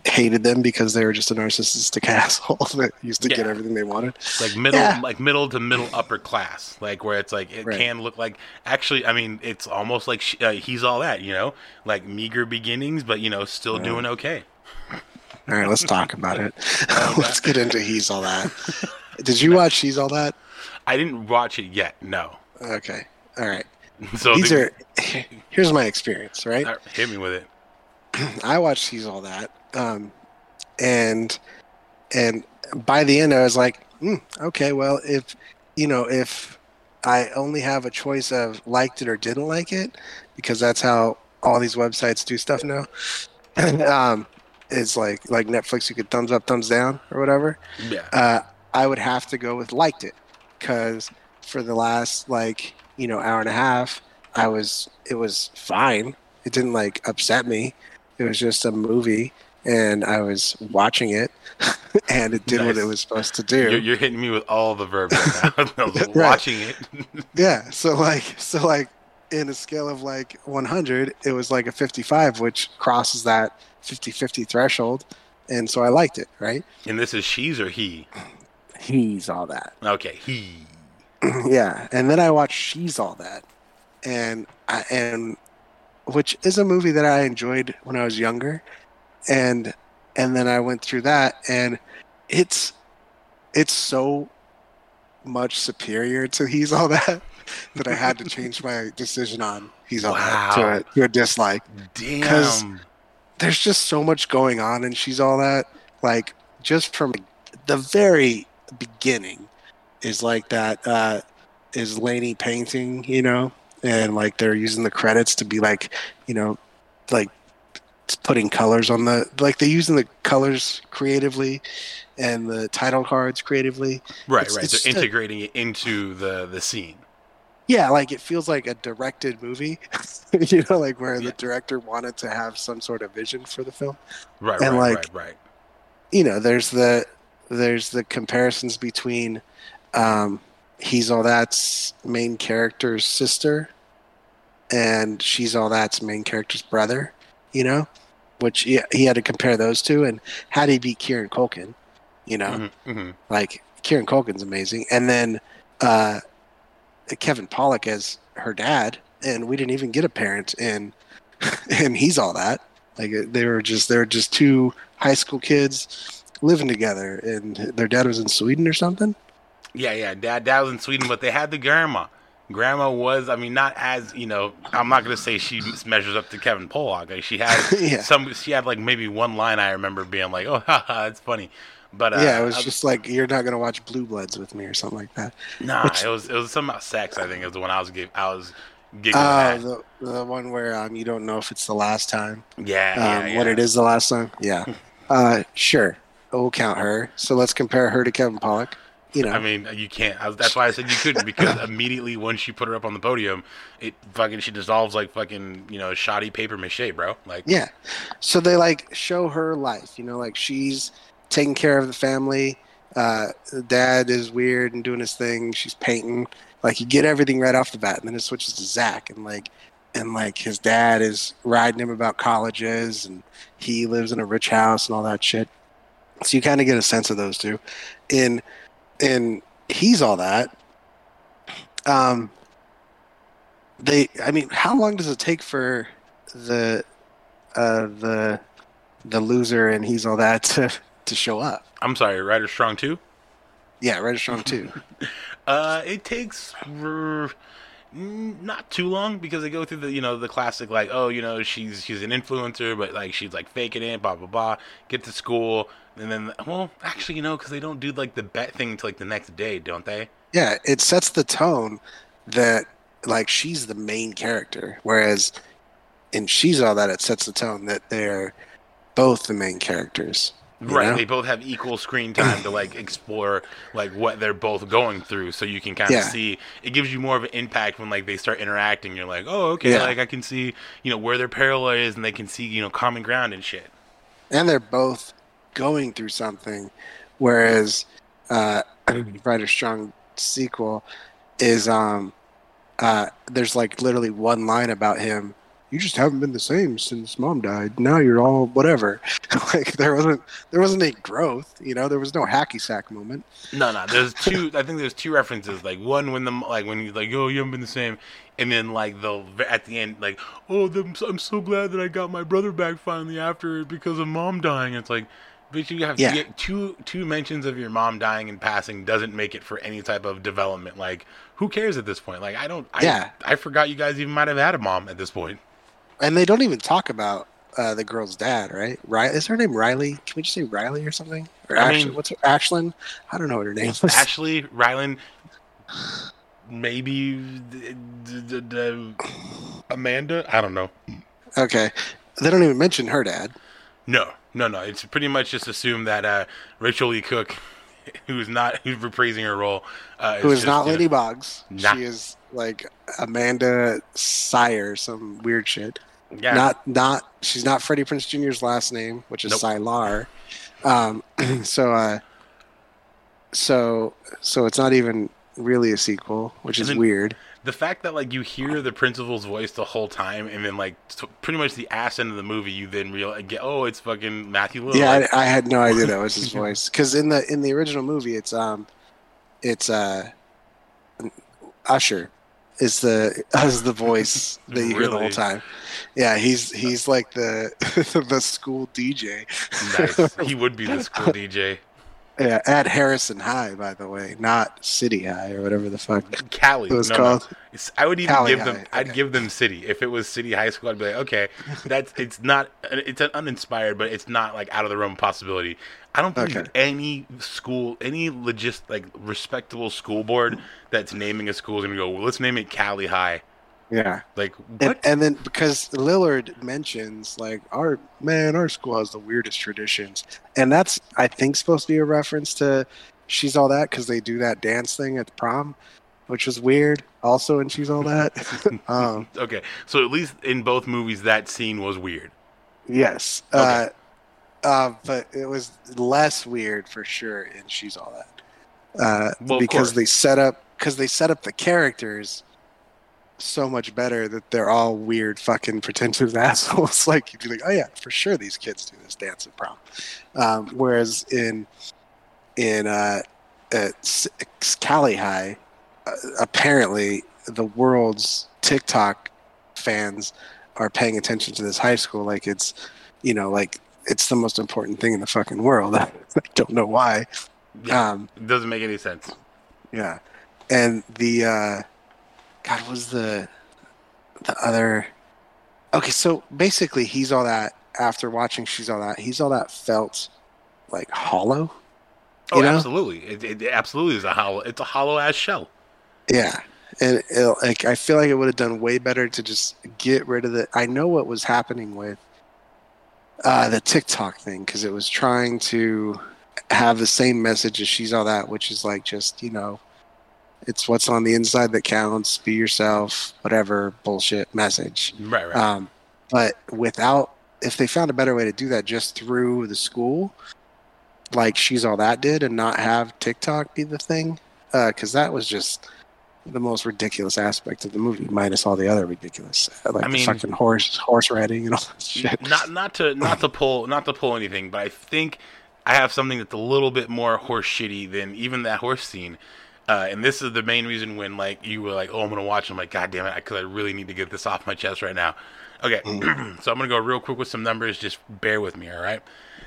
hated them because they were just a narcissistic asshole that used to get everything they wanted. like middle Yeah. like middle to middle upper class like where it's like it Right. can look like actually i mean it's almost like sh- uh, he's all that you know like meager beginnings but you know still Yeah. doing okay All right, let's talk about it. let's get into he's all that. Did you watch he's all that? i didn't watch it yet no Okay. All right. so These the- are here's my experience, right? hit me with it I watched He's All That, um, and and by the end, I was like, hmm, okay, well, if you know, if I only have a choice of liked it or didn't like it, because that's how all these websites do stuff now. um, it's like like Netflix, you could thumbs up, thumbs down, or whatever. yeah Uh, I would have to go with liked it, because for the last like you know hour and a half, I was it was fine. It didn't like upset me. It was just a movie, and I was watching it, and it did what it was supposed to do. You're, you're hitting me with all the verbs right now. Right. watching it. Yeah. So like so like in a scale of like 100, it was like a 55, which crosses that 50-50 threshold, and so I liked it. Right. and this is she's or he. He's all that. Okay, he. yeah, and then I watched She's All That, and I, and which is a movie that I enjoyed when I was younger, and and then I went through that, and it's it's so much superior to He's All That that I had to change my decision on He's All That to Wow. a, to a dislike. Damn. There's just so much going on, and She's All That, like just from the very beginning, is like that. Uh, is Laney painting, you know, and like they're using the credits to be like, you know, like putting colors on the like they're using the colors creatively and the title cards creatively. Right, it's- right. it's They're just a- integrating it into the the scene. Yeah, like it feels like a directed movie, you know, like where Yeah. the director wanted to have some sort of vision for the film. Right, And, right, like, right, right. you know there's the there's the comparisons between um he's all that's main character's sister and she's all that's main character's brother you know which he, he had to compare those two and how did he beat kieran culkin you know Mhm, mhm. like kieran culkin's amazing and then uh kevin pollak as her dad and we didn't even get a parent and and he's all that like they were just they were just two high school kids living together and their dad was in sweden or something Yeah, yeah. Dad, dad was in Sweden, but they had the grandma. Grandma was, I mean, not as you know. I'm not gonna say she measures up to Kevin Pollak. Like, she had Yeah. some. She had like maybe one line I remember being like, "Oh, haha, it's funny," but uh, yeah, it was oth- just like you're not gonna watch Blue Bloods with me or something like that. nah. which- it was it was something about sex. I think it was the one I was I was giggling Uh, the the one where um you don't know if it's the last time. Yeah, Um, yeah, yeah. when it is the last time. Yeah. uh, sure. We'll count her. So let's compare her to Kevin Pollak. You know. I mean, you can't. I that's why I said you couldn't because immediately once you put her up on the podium, it fucking she dissolves like fucking you know shoddy paper mache, bro. Like Yeah. So they like show her life, you know, like she's taking care of the family. Uh, dad is weird and doing his thing. She's painting. Like you get everything right off the bat, and then it switches to Zach, and like, and like his dad is riding him about colleges, and he lives in a rich house and all that shit. So you kind of get a sense of those two. In, in he's all that. Um. They, I mean, how long does it take for the uh, the the loser and he's all that to to show up. I'm sorry, Rider Strong too. Yeah, Red Strong too. Uh, it takes r- not too long because they go through the you know the classic like oh you know she's she's an influencer but like she's like faking it blah blah blah get to school and then well actually you know because they don't do like the bet thing until like the next day don't they yeah, it sets the tone that like she's the main character, whereas in she's all that it sets the tone that they're both the main characters. right know? they both have equal screen time to like explore like what they're both going through so you can kind of Yeah. see it gives you more of an impact when like they start interacting you're like oh okay Yeah. like i can see you know where their parallel is and they can see you know common ground and shit and they're both going through something, whereas uh, a Strong sequel is um uh there's like literally one line about him. You just haven't been the same since mom died. Now you're all whatever. like there wasn't there wasn't any growth. You know, there was no hacky sack moment. No, no. There's two. I think there's two references. Like one when the like when he's like, "Oh, you haven't been the same," and then like the at the end, like, "Oh, I'm so glad that I got my brother back finally after because of mom dying." It's like, bitch, you have Yeah. two two mentions of your mom dying and passing doesn't make it for any type of development. Like, who cares at this point? Like, I don't. I, Yeah. I forgot you guys even might have had a mom at this point. And they don't even talk about uh, the girl's dad, right? Right? Is her name Riley? Can we just say Riley or something? Or I Ashley? mean- what's her Ashlyn? I don't know what her name is. Ashley Rylan, maybe d- d- d- Amanda. I don't know. Okay. They don't even mention her dad. No, no, no. It's pretty much just assumed that uh, Rachael Leigh Cook, who's not who's reprising her role, uh, who is just, not Laney Boggs. Nah. She is like Amanda Sire, some weird shit. Yeah, Not not she's not Freddie Prinze Jr.'s last name, which is Nope. Siler. Um, so uh, so so it's not even really a sequel, which is And then- weird. The fact that like you hear the principal's voice the whole time, and then like t- pretty much the ass end of the movie, you then realize, oh, it's fucking Matthew Lillard. Yeah, I, I had no idea that was his voice because in the in the original movie, it's um, it's uh, Usher is the is the voice that you hear the whole time. Yeah, he's he's like the the school DJ. nice. He would be the school DJ. Yeah, at Harrison High, by the way, not City High or whatever the fuck Cali. it was no, no. called. It's, I would even Cali give them. High, I'd okay. give them city if it was city high school. I'd be like, okay, that's it's not. It's an uninspired, but it's not like out of the realm of possibility. I don't believe Okay. any school, any legit like respectable school board that's naming a school is gonna go. Well, let's name it Cali High. Yeah, Like and, what? and then because Lillard mentions like our man, our school has the weirdest traditions, and that's I think supposed to be a reference to she's all that because they do that dance thing at the prom, which was weird. Also, and she's all that. um, okay, so at least in both movies, that scene was weird. yes, uh, uh, but it was less weird for sure and she's all that uh, Well, because course. they set up because they set up the characters so much better that they're all weird fucking pretentious assholes. like you'd be like, oh yeah, for sure these kids do this dance at prom. Um, whereas in in uh, at Cali High, uh, apparently the world's TikTok fans are paying attention to this high school like it's you know like it's the most important thing in the fucking world. I don't know why. Yeah, Um, it doesn't make any sense. Yeah, and the uh, God was the the other. Okay, so basically, he's all that. After watching, she's all that. He's all that felt like hollow. Oh, know? absolutely. It, it absolutely is a hollow. It's a hollow ass shell. Yeah, and it, like I feel like it would have done way better to just get rid of the. I know what was happening with uh, the TikTok thing because it was trying to have the same message as she's all that, which is like just you know, it's what's on the inside that counts. Be yourself, whatever bullshit message. Right, right. Um, but without, if they found a better way to do that just through the school, like she's all that did, and not have TikTok be the thing, because that was just the most ridiculous aspect of the movie, minus all the other ridiculous, uh, like I the mean- fucking horse horse riding and all that shit. not not to not to pull not to pull anything, but I think I have something that's a little bit more horse shitty than even that horse scene. Uh, and this is the main reason when like you were like, "Oh, I'm gonna watch." I'm like, "God damn it!" Because I really need to get this off my chest right now. Okay, so I'm gonna go real quick with some numbers. Just bear with me, all right?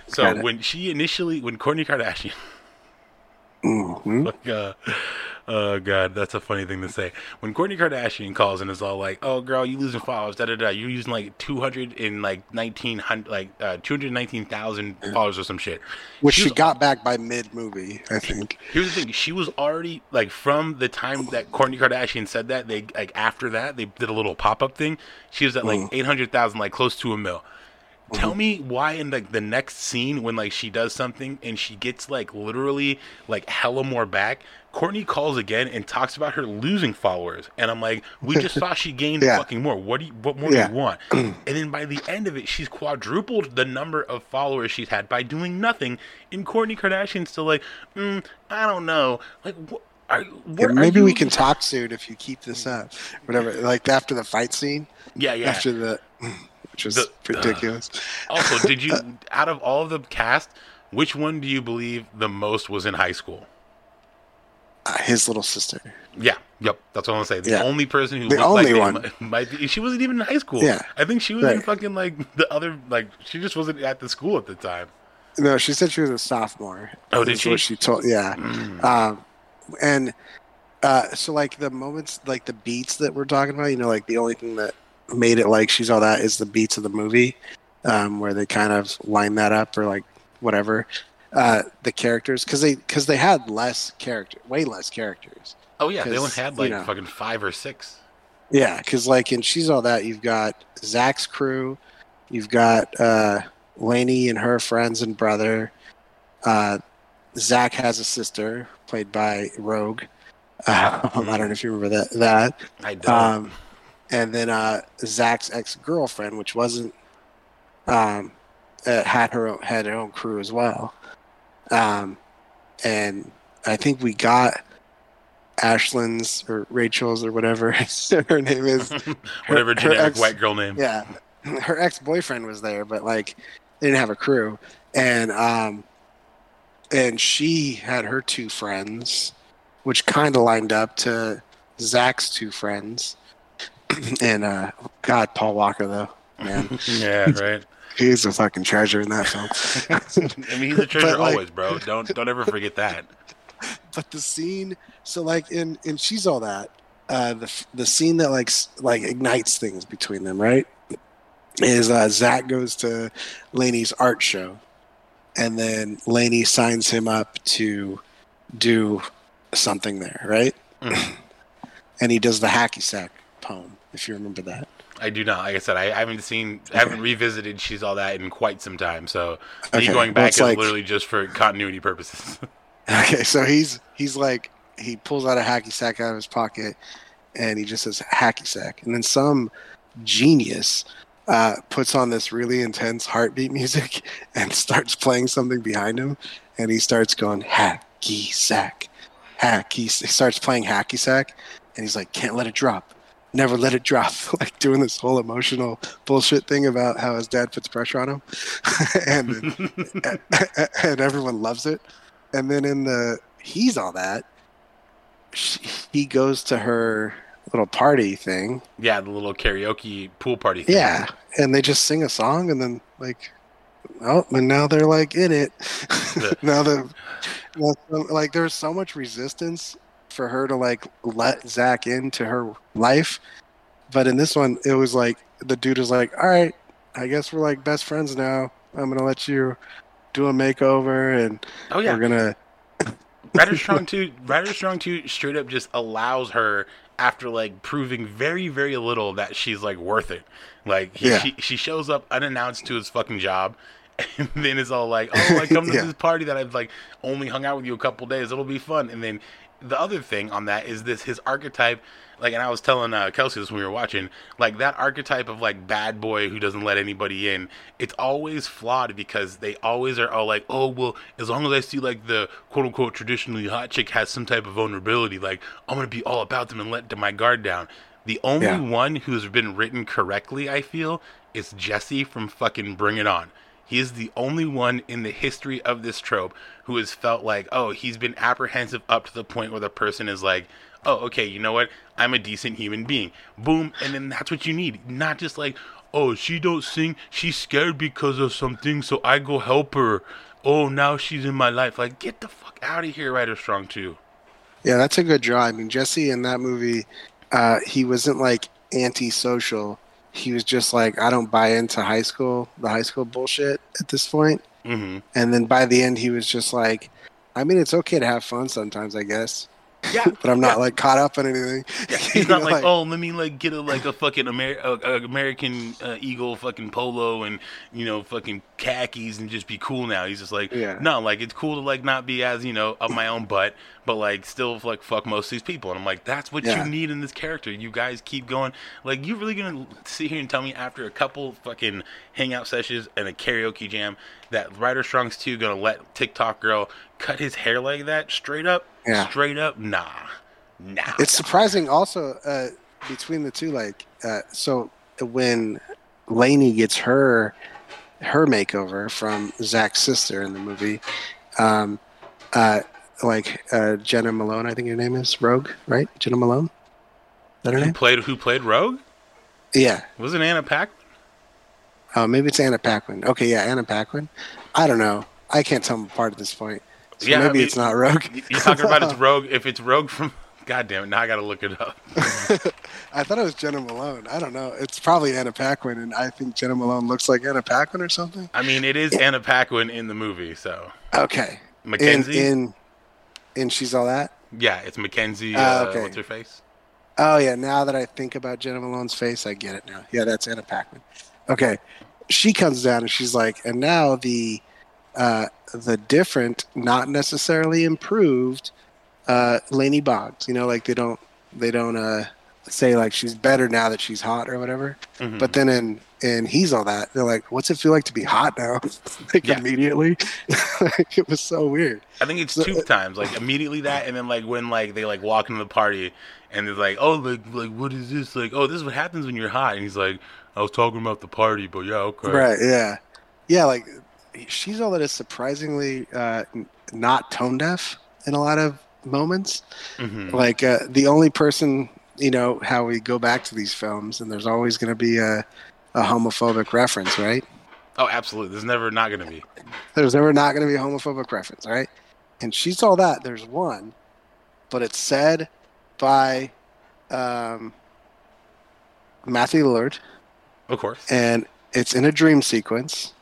So when she initially, when Kourtney Kardashian Mhm. like, uh, oh god, that's a funny thing to say. When Kourtney Kardashian calls and is all like, "Oh, girl, you losing followers, da da da," you're using like two hundred and like nineteen hundred, like uh, two hundred nineteen thousand followers or some shit. Which She she was- got back by mid movie, I think. Here's the thing: she was already like from the time that Kourtney Kardashian said that they like after that they did a little pop up thing. She was at like eight hundred thousand, like close to a mil. Tell me why in like the next scene when like she does something and she gets like literally like hella more back. Kourtney calls again and talks about her losing followers, and I'm like, we just saw she gained Yeah. fucking more. What do you, what more Yeah. do you want? and then by the end of it, she's quadrupled the number of followers she's had by doing nothing. And Kourtney Kardashian's still like, mm, I don't know, like what. Are, what Yeah, maybe we can talk soon if you keep this up. Whatever, like after the fight scene, Yeah, yeah. after the, which was The- ridiculous. Also, did you out of all of the cast, which one do you believe the most was in high school? Uh, his little sister. Yeah, yep. That's what I'm gonna say. The Yeah. only person who The looked like only one. might be. She wasn't even in high school. Yeah. I think she was in fucking like the other. Like she just wasn't at the school at the time. No, she said she was a sophomore. Oh, did she? What she told, yeah. Mm. Um, and uh, so like the moments, like the beats that we're talking about, you know, like the only thing that made it like she's all that is the beats of the movie, um, where they kind of line that up or like whatever. Uh, the characters, because they because they had less character, way less characters. Oh yeah, they only had you like know. fucking five or six. Yeah, because like in she's all that, you've got Zach's crew, you've got uh, Laney and her friends and brother. Uh, Zach has a sister played by Rogue. Uh, I don't know if you remember that. That I don't. um, and then uh, Zach's ex girlfriend, which wasn't um, uh, had her own, had her own crew as well. Um, and I think we got Ashland's or Rachel's or whatever her name is. Whatever her generic ex- white girl name. Yeah, her ex boyfriend was there, but like they didn't have a crew, and um, and she had her two friends, which kind of lined up to Zach's two friends, and uh, God, Paul Walker though, man, yeah, right. He's a fucking treasure in that film. I mean, he's a treasure like- always, bro. Don't don't ever forget that. but the scene so like in in she's all that uh the the scene that like like ignites things between them right is uh zach goes to laney's art show and then laney signs him up to do something there right Mhm. and he does the hacky sack poem if you remember that I do not. Like I said, I haven't seen, I haven't revisited She's All That in quite some time. So me going back it's is like- literally just for continuity purposes. Okay, so he's he's like he pulls out a hacky sack out of his pocket, and he just says hacky sack, and then some genius uh, puts on this really intense heartbeat music and starts playing something behind him, and he starts going hacky sack, hacky. He starts playing hacky sack, and he's like, can't let it drop. Never let it drop, like doing this whole emotional bullshit thing about how his dad puts pressure on him, and and everyone loves it. And then in the he's all that, she, he goes to her little party thing. yeah, the little karaoke pool party. Thing. Yeah, and they just sing a song, and then like, oh, and now they're like in it. now some- like there's so much resistance for her to like let Zach into her life. But in this one, it was like the dude was like, "All right, I guess we're like best friends now. I'm gonna let you do a makeover, and Oh yeah, we're gonna." Rider Strong 2 Rider Strong 2 straight up just allows her after like proving very very little that she's like worth it. Like he, Yeah. she she shows up unannounced to his fucking job and then it's all like, "Oh, I come to Yeah. this party that I've like only hung out with you a couple days. It'll be fun." And then the other thing on that is this his archetype like and I was telling uh, Kelsey this when we were watching, like that archetype of like bad boy who doesn't let anybody in. It's always flawed because they always are all like, oh well, as long as I see like the quote unquote traditionally hot chick has some type of vulnerability, like I'm gonna be all about them and let my guard down. The only Yeah. one who's been written correctly, I feel, is Jesse from fucking Bring It On. He is the only one in the history of this trope who has felt like, oh, he's been apprehensive up to the point where the person is like, oh, okay, you know what? I'm a decent human being. Boom, and then that's what you need. Not just like, oh, she don't sing, she's scared because of something, so I go help her. Oh, now she's in my life. Like, get the fuck out of here, Rider Strong too. Yeah, that's a good draw. I mean, Jesse in that movie, uh, he wasn't like antisocial. He was just like, I don't buy into high school, the high school bullshit at this point. hmm And then by the end, he was just like, I mean, it's okay to have fun sometimes, I guess, Yeah, but I'm not yeah. like caught up in anything. Yeah, he's not like, oh, let me like get a like a fucking Amer- uh, uh, American uh, Eagle fucking polo and you know fucking khakis and just be cool now. He's just like, Yeah. no, like it's cool to like not be as you know up my own butt, but like still like fuck most of these people. And I'm like, that's what Yeah. you need in this character. You guys keep going. Like, you really gonna sit here and tell me after a couple fucking hangout sessions and a karaoke jam that Rider Strong's too gonna let TikTok girl cut his hair like that straight up? Yeah. Straight up, nah, nah. It's surprising also uh, between the two. Like, uh, so when Laney gets her her makeover from Zach's sister in the movie, um, uh, like uh, Jena Malone, I think her name is Rogue, right? Jena Malone. Is that her who name? played who played Rogue? Yeah. Was it Anna Pack? Oh, maybe it's Anna Paquin. Okay, yeah, Anna Paquin. I don't know. I can't tell them apart at this point. So Yeah, I maybe mean, it's not Rogue. You're talking about it's Rogue. If it's Rogue from, God damn it! Now I gotta look it up. I thought it was Jena Malone. I don't know. It's probably Anna Paquin, and I think Jena Malone looks like Anna Paquin or something. I mean, it is Anna Paquin in the movie, so Okay. In Mackenzie. in in she's all that. yeah, it's Mackenzie. Ah, Uh, okay. What's her face? Oh yeah. Now that I think about Jena Malone's face, I get it now. Yeah, that's Anna Paquin. Okay. She comes down and she's like, and now the uh, the different, not necessarily improved, uh, Laney Boggs. You know, like they don't they don't uh, say like she's better now that she's hot or whatever. Mhm. But then in in he's all that they're like, what's it feel like to be hot now? like Yeah. immediately. like, it was so weird. I think it's so- two times, like immediately that, and then like when like they like walk into the party, and they're like, oh, like like what is this? Like, oh, this is what happens when you're hot, and he's like, I was talking about the party, but yeah, okay. Right. Yeah. Yeah. Like she's all that is surprisingly uh, not tone deaf in a lot of moments. hmm Like uh, the only person, you know, how we go back to these films, and there's always going to be a, a homophobic reference, right? Oh, absolutely. There's never not gonna be. There's never not going to be a homophobic reference, right? And she's all that. There's one, but it's said by um, Matthew Lillard. Of course. and it's in a dream sequence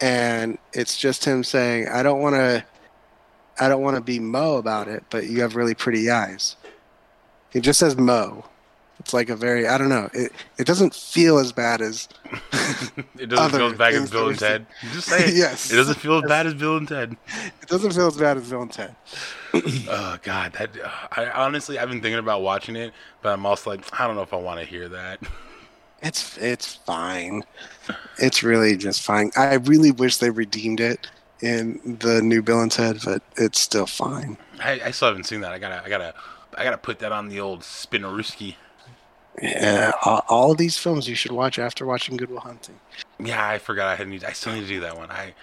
and it's just him saying i don't want to i don't want to be mo about it but you have really pretty eyes he just says mo it's like a very i don't know it, it doesn't feel as bad as it doesn't feel as bad as Bill and. Ted. Just say it. yes It doesn't feel as bad as Bill and Ted. it doesn't feel as bad as Bill and Ted. Oh God, that uh, I honestly I've been thinking about watching it, but I'm also like I don't know if I want to hear that. it's it's fine it's really just fine i really wish they redeemed it in the new bill and ted but it's still fine I, I still haven't seen that. I gotta I gotta I gotta put that on the old Spinaruski. yeah all, all of these films you should watch after watching good will hunting Yeah, I forgot I had need. I still need to do that one. I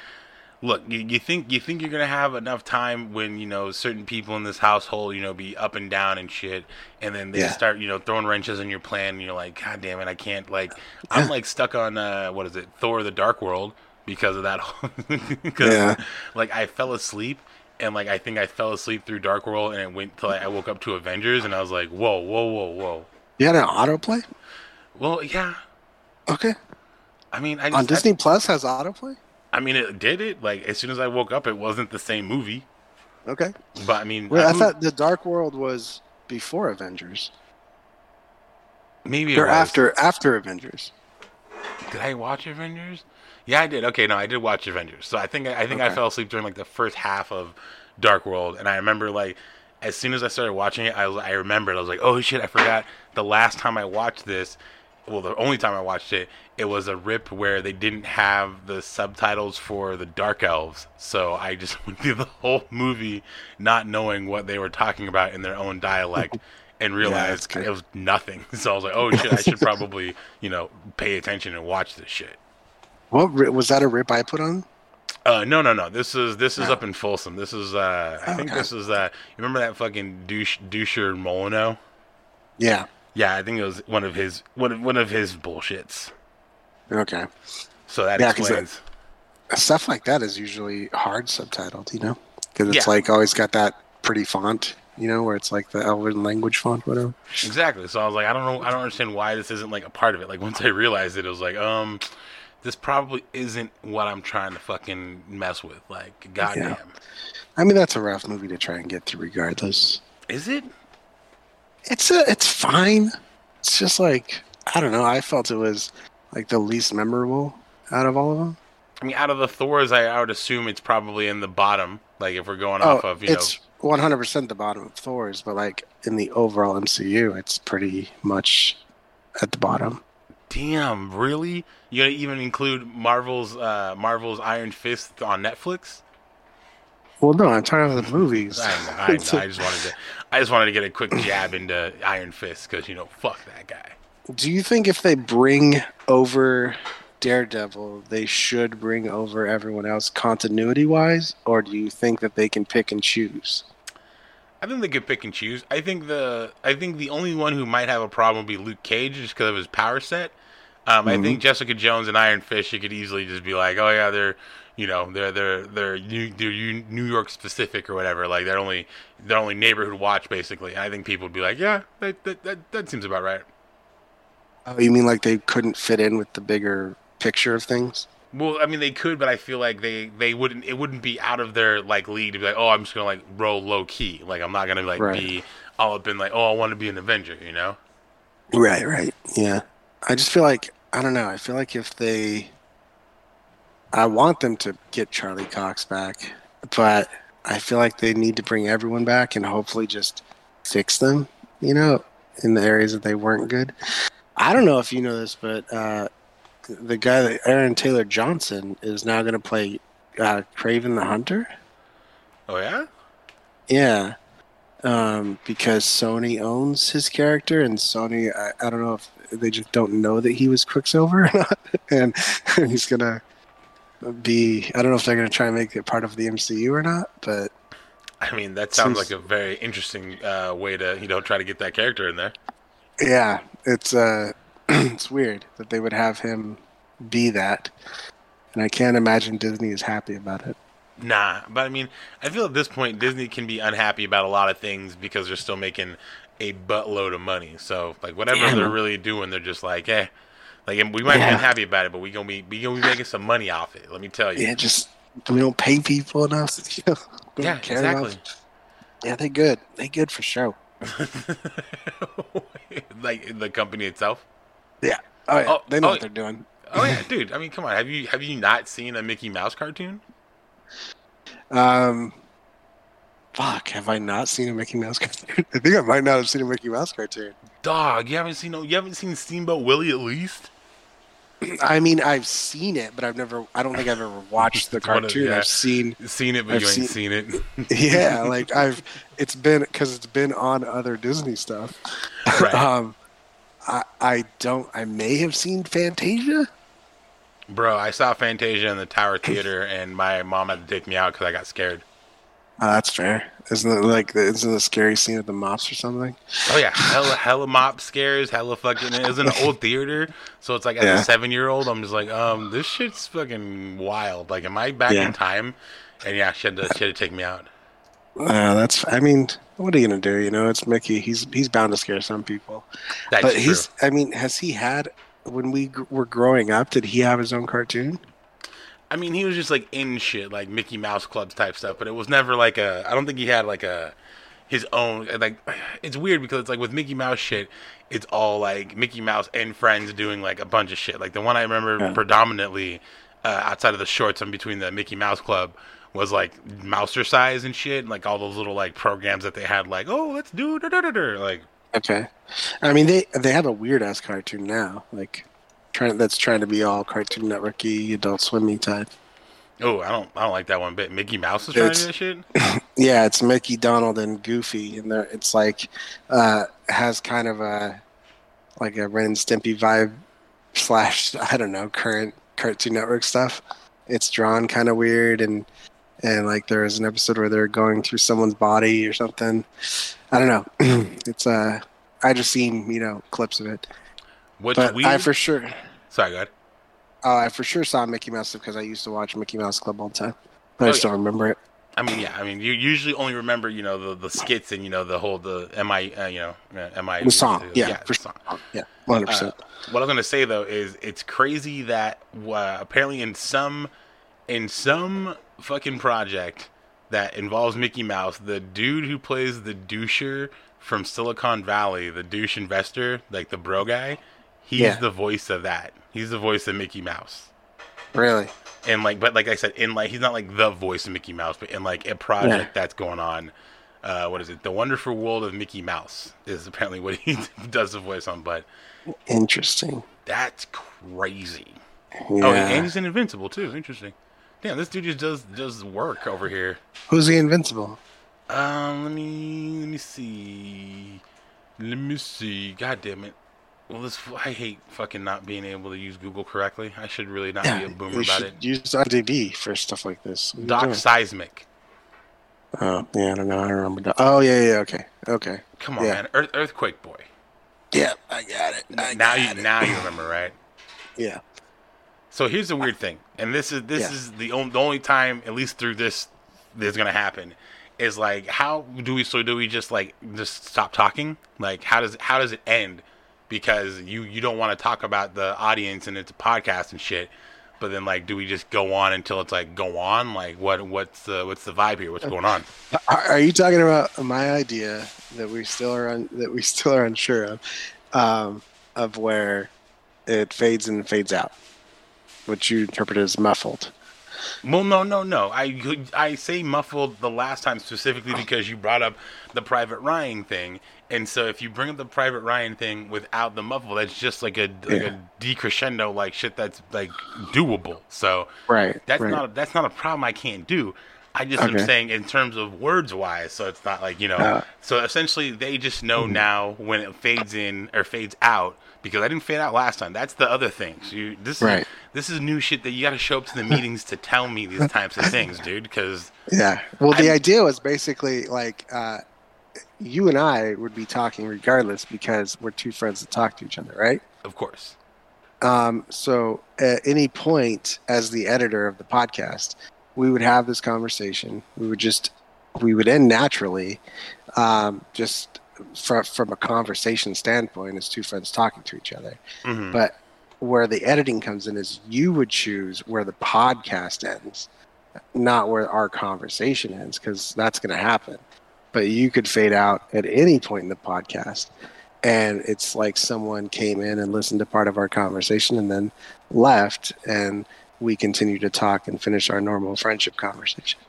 look. You, you think you think you're gonna have enough time when you know certain people in this household, you know, be up and down and shit, and then they Yeah. start you know throwing wrenches in your plan, and you're like, God damn it, I can't. Like, I'm Yeah. like stuck on uh, what is it, Thor: The Dark World because of that. Because Yeah. like I fell asleep. and like I think I fell asleep through Dark World, and it went till I woke up to Avengers, and I was like, whoa, whoa, whoa, whoa. You had an autoplay? Well, yeah. Okay. I mean, I On just, Disney Plus has autoplay? I, I mean, it did it. Like as soon as I woke up, it wasn't the same movie. Okay. But I mean, Well, I who- thought the Dark World was before Avengers. maybe Or after after Avengers. Did I watch Avengers? Yeah, I did. Okay, no, I did watch Avengers. So I think I think I fell asleep during like the first half of Dark World, and I remember like as soon as I started watching it, I was I remembered I was like, oh shit, I forgot the last time I watched this. Well, the only time I watched it, it was a rip where they didn't have the subtitles for the Dark Elves. So I just went through the whole movie not knowing what they were talking about in their own dialect. And realized good. it was nothing. So I was like, "Oh shit! I should probably, you know, pay attention and watch this shit." What was that a rip I put on? Uh, no, no, no. This is this is Oh. up in Folsom. This is uh, I think Okay. this is uh, you remember that fucking douche doucher Molino? Yeah. Yeah, I think it was one of his one of, one of his bullshits. Okay. So that Yeah, explains. Stuff like that is usually hard subtitled, you know, because it's Yeah. like always got that pretty font, you know, where it's like the Elven language font, whatever. Exactly. So I was like, I don't know, I don't understand why this isn't like a part of it. Like once I realized it, it was like, um, this probably isn't what I'm trying to fucking mess with. Like, goddamn, I mean, that's a rough movie to try and get through, regardless. is it? It's a, it's fine. It's just like I don't know. I felt it was like the least memorable out of all of them. I mean, out of the Thors, I, I would assume it's probably in the bottom. Like if we're going off of, you Oh, it's know, 100% the bottom of Thor's, but like in the overall MCU, it's pretty much at the bottom. Damn, really? You gonna even include Marvel's uh, Marvel's Iron Fist on Netflix? Well, no, I'm talking about the movies. I I. I just wanted to, I just wanted to get a quick jab into Iron Fist because you know, fuck that guy. Do you think if they bring over Daredevil, they should bring over everyone else continuity wise, or do you think that they can pick and choose? I think they could pick and choose. I think the, I think the only one who might have a problem would be Luke Cage just because of his power set. Um, I Mhm. think Jessica Jones and Iron Fist, you could easily just be like, oh yeah, they're, you know, they're they're they're New, they're New York specific or whatever. Like they're only they're only neighborhood watch basically. And I think people would be like, yeah, that that, that, that seems about right. Oh, you mean like they couldn't fit in with the bigger picture of things? Well, I mean, they could, but I feel like they they wouldn't. It wouldn't be out of their like league to be like, oh, I'm just gonna like roll low key. Like I'm not gonna like Right. be all up in like, oh, I want to be an Avenger. You know? Right, right. Yeah. I just feel like I don't know. I feel like if they I want them to get Charlie Cox back, but I feel like they need to bring everyone back and hopefully just fix them, you know, in the areas that they weren't good. I don't know if you know this, but uh the guy that Aaron Taylor Johnson is now going to play uh Kraven the Hunter. Oh yeah. Yeah. Um, because Sony owns his character, and Sony, I, I don't know if they just don't know that he was Quicksilver or not, and he's gonna be. I don't know if they're gonna try and make it part of the MCU or not, but I mean, that sounds Seems- like a very interesting uh, way to you know try to get that character in there. yeah, it's uh, it's weird that they would have him be that, and I can't imagine Disney is happy about it. Nah, but I mean, I feel at this point Disney can be unhappy about a lot of things because they're still making a buttload of money. So like whatever Yeah, they're really doing, they're just like, eh. Like and we might Yeah. be unhappy about it, but we gonna be we gonna be making some money off it. Let me tell you. Yeah, just we don't pay people enough. Yeah, care enough. exactly. Yeah, they good. They good for sure. like the company itself. Oh yeah, Oh, they know oh, what they're doing. Oh yeah, dude. I mean, come on. Have you have you not seen a Mickey Mouse cartoon? Um, fuck, have I not seen a Mickey Mouse cartoon? I think I might not have seen a Mickey Mouse cartoon. Dog, you haven't seen no. You haven't seen Steamboat Willie at least. I mean, I've seen it, but I've never. I don't think I've ever watched the one of- cartoon. yeah. I've seen. Seen it, but I've you ain't seen- seen it. Yeah, like I've. It's been because it's been on other Disney stuff. Right. um, I I don't. I may have seen Fantasia. Bro, I saw Fantasia in the Tower Theater, and my mom had to take me out because I got scared. Oh, that's fair. Isn't it like the, isn't the scary scene at the mops or something? Oh yeah, hella hella mop scares, hella fucking. It was an old theater, so it's like as Yeah. a seven year old, I'm just like, um, this shit's fucking wild. Like, am I back Yeah. in time? And yeah, she had to she had to take me out. Uh, that's. I mean, what are you gonna do? You know, it's Mickey. He's he's bound to scare some people. That's but true. he's. I mean, has he had when we were growing up? Did he have his own cartoon? I mean, he was just like in shit, like Mickey Mouse Clubs type stuff, but it was never like a. I don't think he had like a his own. Like, it's weird because it's like with Mickey Mouse shit, it's all like Mickey Mouse and friends doing like a bunch of shit. Like the one I remember Yeah. predominantly uh, outside of the shorts in between the Mickey Mouse Club was like Mouseercise and shit, and, like all those little like programs that they had, like oh let's do da da da da, like Okay. I mean, they they have a weird ass cartoon now, like trying that's trying to be all Cartoon Networky, Adult Swimmy type. oh I don't I don't like that one bit. Mickey Mouse is trying to do that shit. Yeah, it's Mickey, Donald, and Goofy, and it's like uh, has kind of a like a Ren and Stimpy vibe slash I don't know current Cartoon Network stuff. It's drawn kind of weird, and and like there is an episode where they're going through someone's body or something. I don't know. it's uh, I just seen you know clips of it, What's but weird? I for sure. Sorry, go ahead. Oh, I for sure saw Mickey Mouse because I used to watch Mickey Mouse Club all the time. But Oh, I just don't remember it. I mean, yeah. I mean, you usually only remember, you know, the, the skits and you know the whole the mi, uh, you know, uh, mi. The song, yeah, yeah, for the song. Yeah, one hundred percent. What I was gonna say though is it's crazy that uh, apparently in some in some fucking project that involves Mickey Mouse, the dude who plays the doucher from Silicon Valley, the douche investor, like the bro guy, he's Yeah. the voice of that. He's the voice of Mickey Mouse. Really? and like but like i said in like he's not like the voice of mickey mouse but in like a project that's going on uh what is it the wonderful world of mickey mouse is apparently what he does the voice on but Interesting. that's crazy Yeah. oh and he's in invincible too interesting damn this dude just does does work over here Who's the Invincible? um let me let me see let me see god damn it well this i hate fucking not being able to use google correctly i should really not be a boomer about it use IMDb for stuff like this. What doc seismic Oh, yeah, I don't know. I don't remember. Doc- Oh, yeah, yeah, okay, okay. come on Yeah. man Earth, earthquake boy Yeah, I got it. I now got you it. now you remember, right? Yeah. So here's the weird thing, and this is this Yeah. is the only, the only time, at least through this, this is gonna happen. Is like how do we? So do we just like just stop talking? Like how does how does it end? Because you you don't want to talk about the audience and it's a podcast and shit. But then like, do we just go on until it's like go on? Like what what's the what's the vibe here? What's going on? Are, are you talking about my idea that we still are un, that we still are unsure of, um, of where it fades and fades out, which you interpret as muffled? Well, no, no, no. I I say muffled the last time specifically because you brought up the Private Ryan thing, and so if you bring up the Private Ryan thing without the muffle, that's just like a like Yeah. a decrescendo like shit that's like doable. So Right. that's right. not a, that's not a problem I can't do. I just am saying in terms of words wise, so it's not like you know. Uh, so essentially, they just know Mm-hmm. now when it fades in or fades out because I didn't fade out last time. That's the other thing. So you, this is Right. this is new shit that you got to show up to the meetings to tell me these types of things, dude. Because Yeah. Well, the I'm- idea was basically like uh, you and I would be talking regardless because we're two friends that talk to each other, right? of course, Um, so at any point, as the editor of the podcast, we would have this conversation. We would just, we would end naturally, um, just from from a conversation standpoint, as two friends talking to each other. Mhm. But where the editing comes in is you would choose where the podcast ends, not where our conversation ends, because that's going to happen. But you could fade out at any point in the podcast. And it's like someone came in and listened to part of our conversation and then left, and we continue to talk and finish our normal friendship conversation.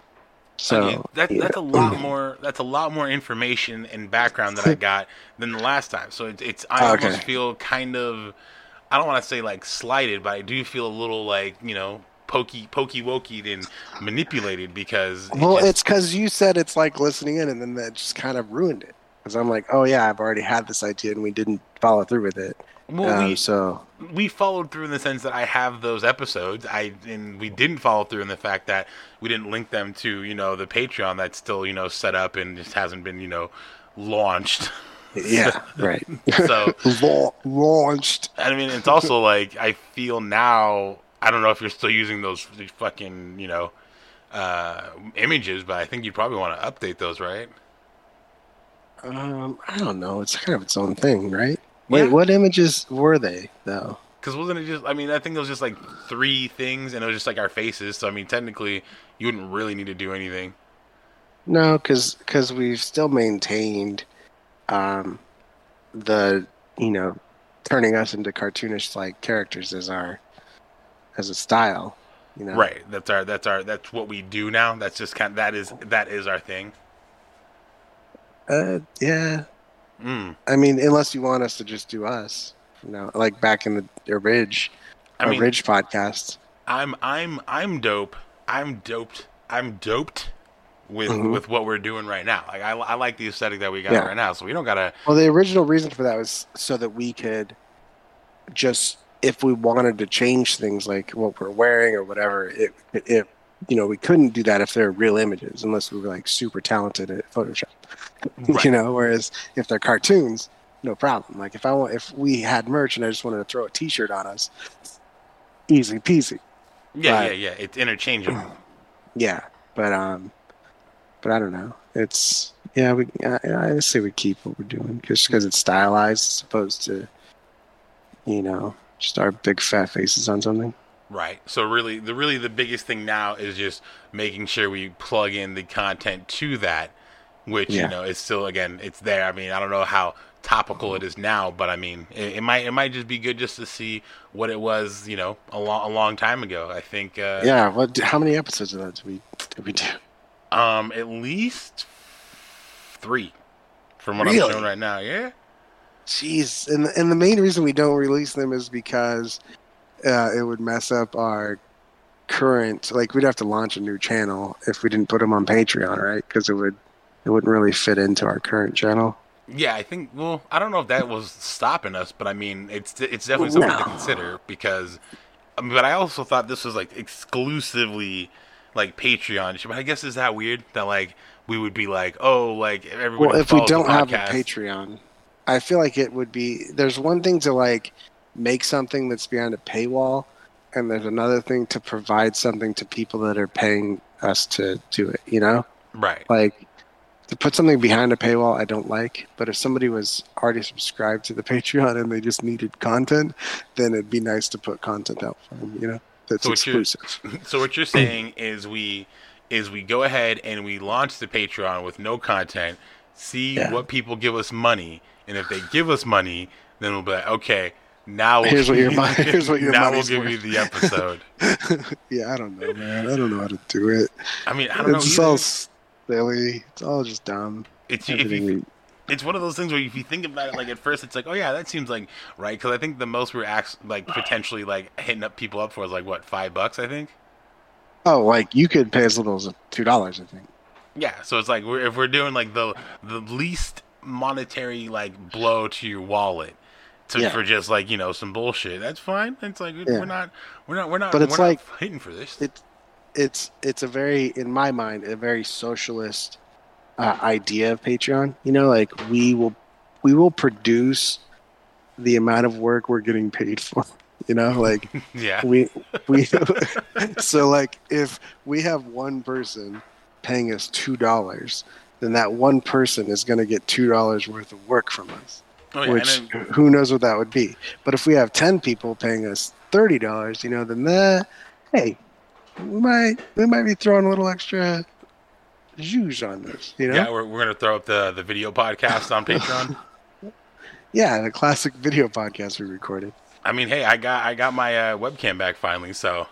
So I mean, that, yeah. that's a lot more. That's a lot more information and background that I got than the last time. So it's, it's I Okay. almost feel kind of. I don't want to say like slighted, but I do feel a little like you know pokey pokey wokey and manipulated because it Well, just- it's because you said it's like listening in, and then that just kind of ruined it. Because I'm like, oh yeah, I've already had this idea, and we didn't follow through with it. well, Um, we, so we followed through in the sense that I have those episodes. I and we didn't follow through in the fact that we didn't link them to you know the Patreon that's still you know set up and just hasn't been you know launched. yeah, right. So La- launched. I mean, it's also like I feel now. I don't know if you're still using those fucking you know uh, images, but I think you'd probably want to update those, right? Um, I don't know. It's kind of its own thing, right? Wait, Yeah. what images were they though? Because wasn't it just? I mean, I think it was just like three things, and it was just like our faces. So I mean, technically, you wouldn't really need to do anything. No, because because we've still maintained um, the you know turning us into cartoonish like characters as our as a style. You know, Right. That's our. That's our. That's what we do now. That's just kind. Of, that is that is our thing. Uh, yeah. Mm. I mean, unless you want us to just do us, you know, like back in the Ridge, I mean, Ridge podcast. I'm I'm I'm dope. I'm doped. I'm doped with Mhm. with what we're doing right now. Like I, I like the aesthetic that we got Yeah. right now. So we don't gotta. Well, the original reason for that was so that we could just, if we wanted to change things like what we're wearing or whatever, it, it, you know, we couldn't do that if they're real images unless we were like super talented at Photoshop, Right. you know. Whereas if they're cartoons, no problem. Like if I want, if we had merch and I just wanted to throw a T-shirt on us, easy peasy. Yeah, Right. yeah, yeah. It's interchangeable. Yeah, but um, but I don't know. It's yeah, we I, I say we keep what we're doing just because it's stylized as opposed to, you know, just our big fat faces on something. Right. So really, the really the biggest thing now is just making sure we plug in the content to that, which Yeah. you know is still again it's there. I mean, I don't know how topical it is now, but I mean, it, it might it might just be good just to see what it was, you know, a long a long time ago. I think. Uh, Yeah. What? How many episodes of that did we did we do? Um, at least three, from what Really? I'm showing right now. Yeah. Jeez, and and the main reason we don't release them is because uh, it would mess up our current. Like we'd have to launch a new channel if we didn't put them on Patreon, right? Because it would it wouldn't really fit into our current channel. Yeah, I think. Well, I don't know if that was stopping us, but I mean, it's it's definitely something to consider because. I mean, But I also thought this was like exclusively like Patreon. But I guess is that weird that like we would be like, oh, like everybody. Well, if we don't have a. Patreon, I feel like it would be. There's one thing to like make something that's behind a paywall, and there's another thing to provide something to people that are paying us to do it. You know, right? like to put something behind a paywall, I don't like. But if somebody was already subscribed to the Patreon and they just needed content, then it'd be nice to put content out for them. You know, that's So what you're- exclusive. So what you're saying is we is we go ahead and we launch the Patreon with no content, see Yeah. what people give us money, and if they give us money, then we'll be like, okay, now we'll Here's what your give you- here's what your now we'll give you the episode. yeah, I don't know, man. I don't know how to do it. I mean, I don't know. it's just all silly. It's all just dumb. It's if you, it's one of those things where if you think about it, like at first, it's like, oh yeah, that seems like right, because I think the most we're act- like potentially like hitting up people up for is like what five bucks, I think. oh, like you could pay as little as two dollars, I think. Yeah, so it's like we're, if we're doing like the the least monetary like blow to your wallet to Yeah. for just like you know some bullshit, that's fine. It's like Yeah. we're not we're not we're not But it's like- fighting for this. It, it's it's a very, in my mind, a very socialist uh, idea of Patreon. You know, like we will we will produce the amount of work we're getting paid for. You know, like yeah, we we so like if we have one person paying us two dollars, then that one person is going to get two dollars worth of work from us. Oh, yeah. which then, who knows what that would be. But if we have ten people paying us thirty dollars, you know, then that hey, we might we might be throwing a little extra juice on this, you know? yeah, we're we're gonna throw up the the video podcast on Patreon. Yeah, the classic video podcast we recorded. I mean, hey, I got I got my uh, webcam back finally, so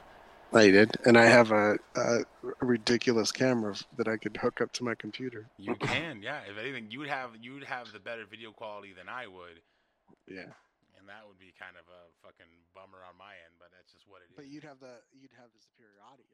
I did, and I have a, a ridiculous camera that I could hook up to my computer. you can, yeah. If anything, you would have you would have the better video quality than I would, Yeah, and that would be kind of a fucking bummer on my end, but that's just what it is. but you'd have the you'd have the superior audio.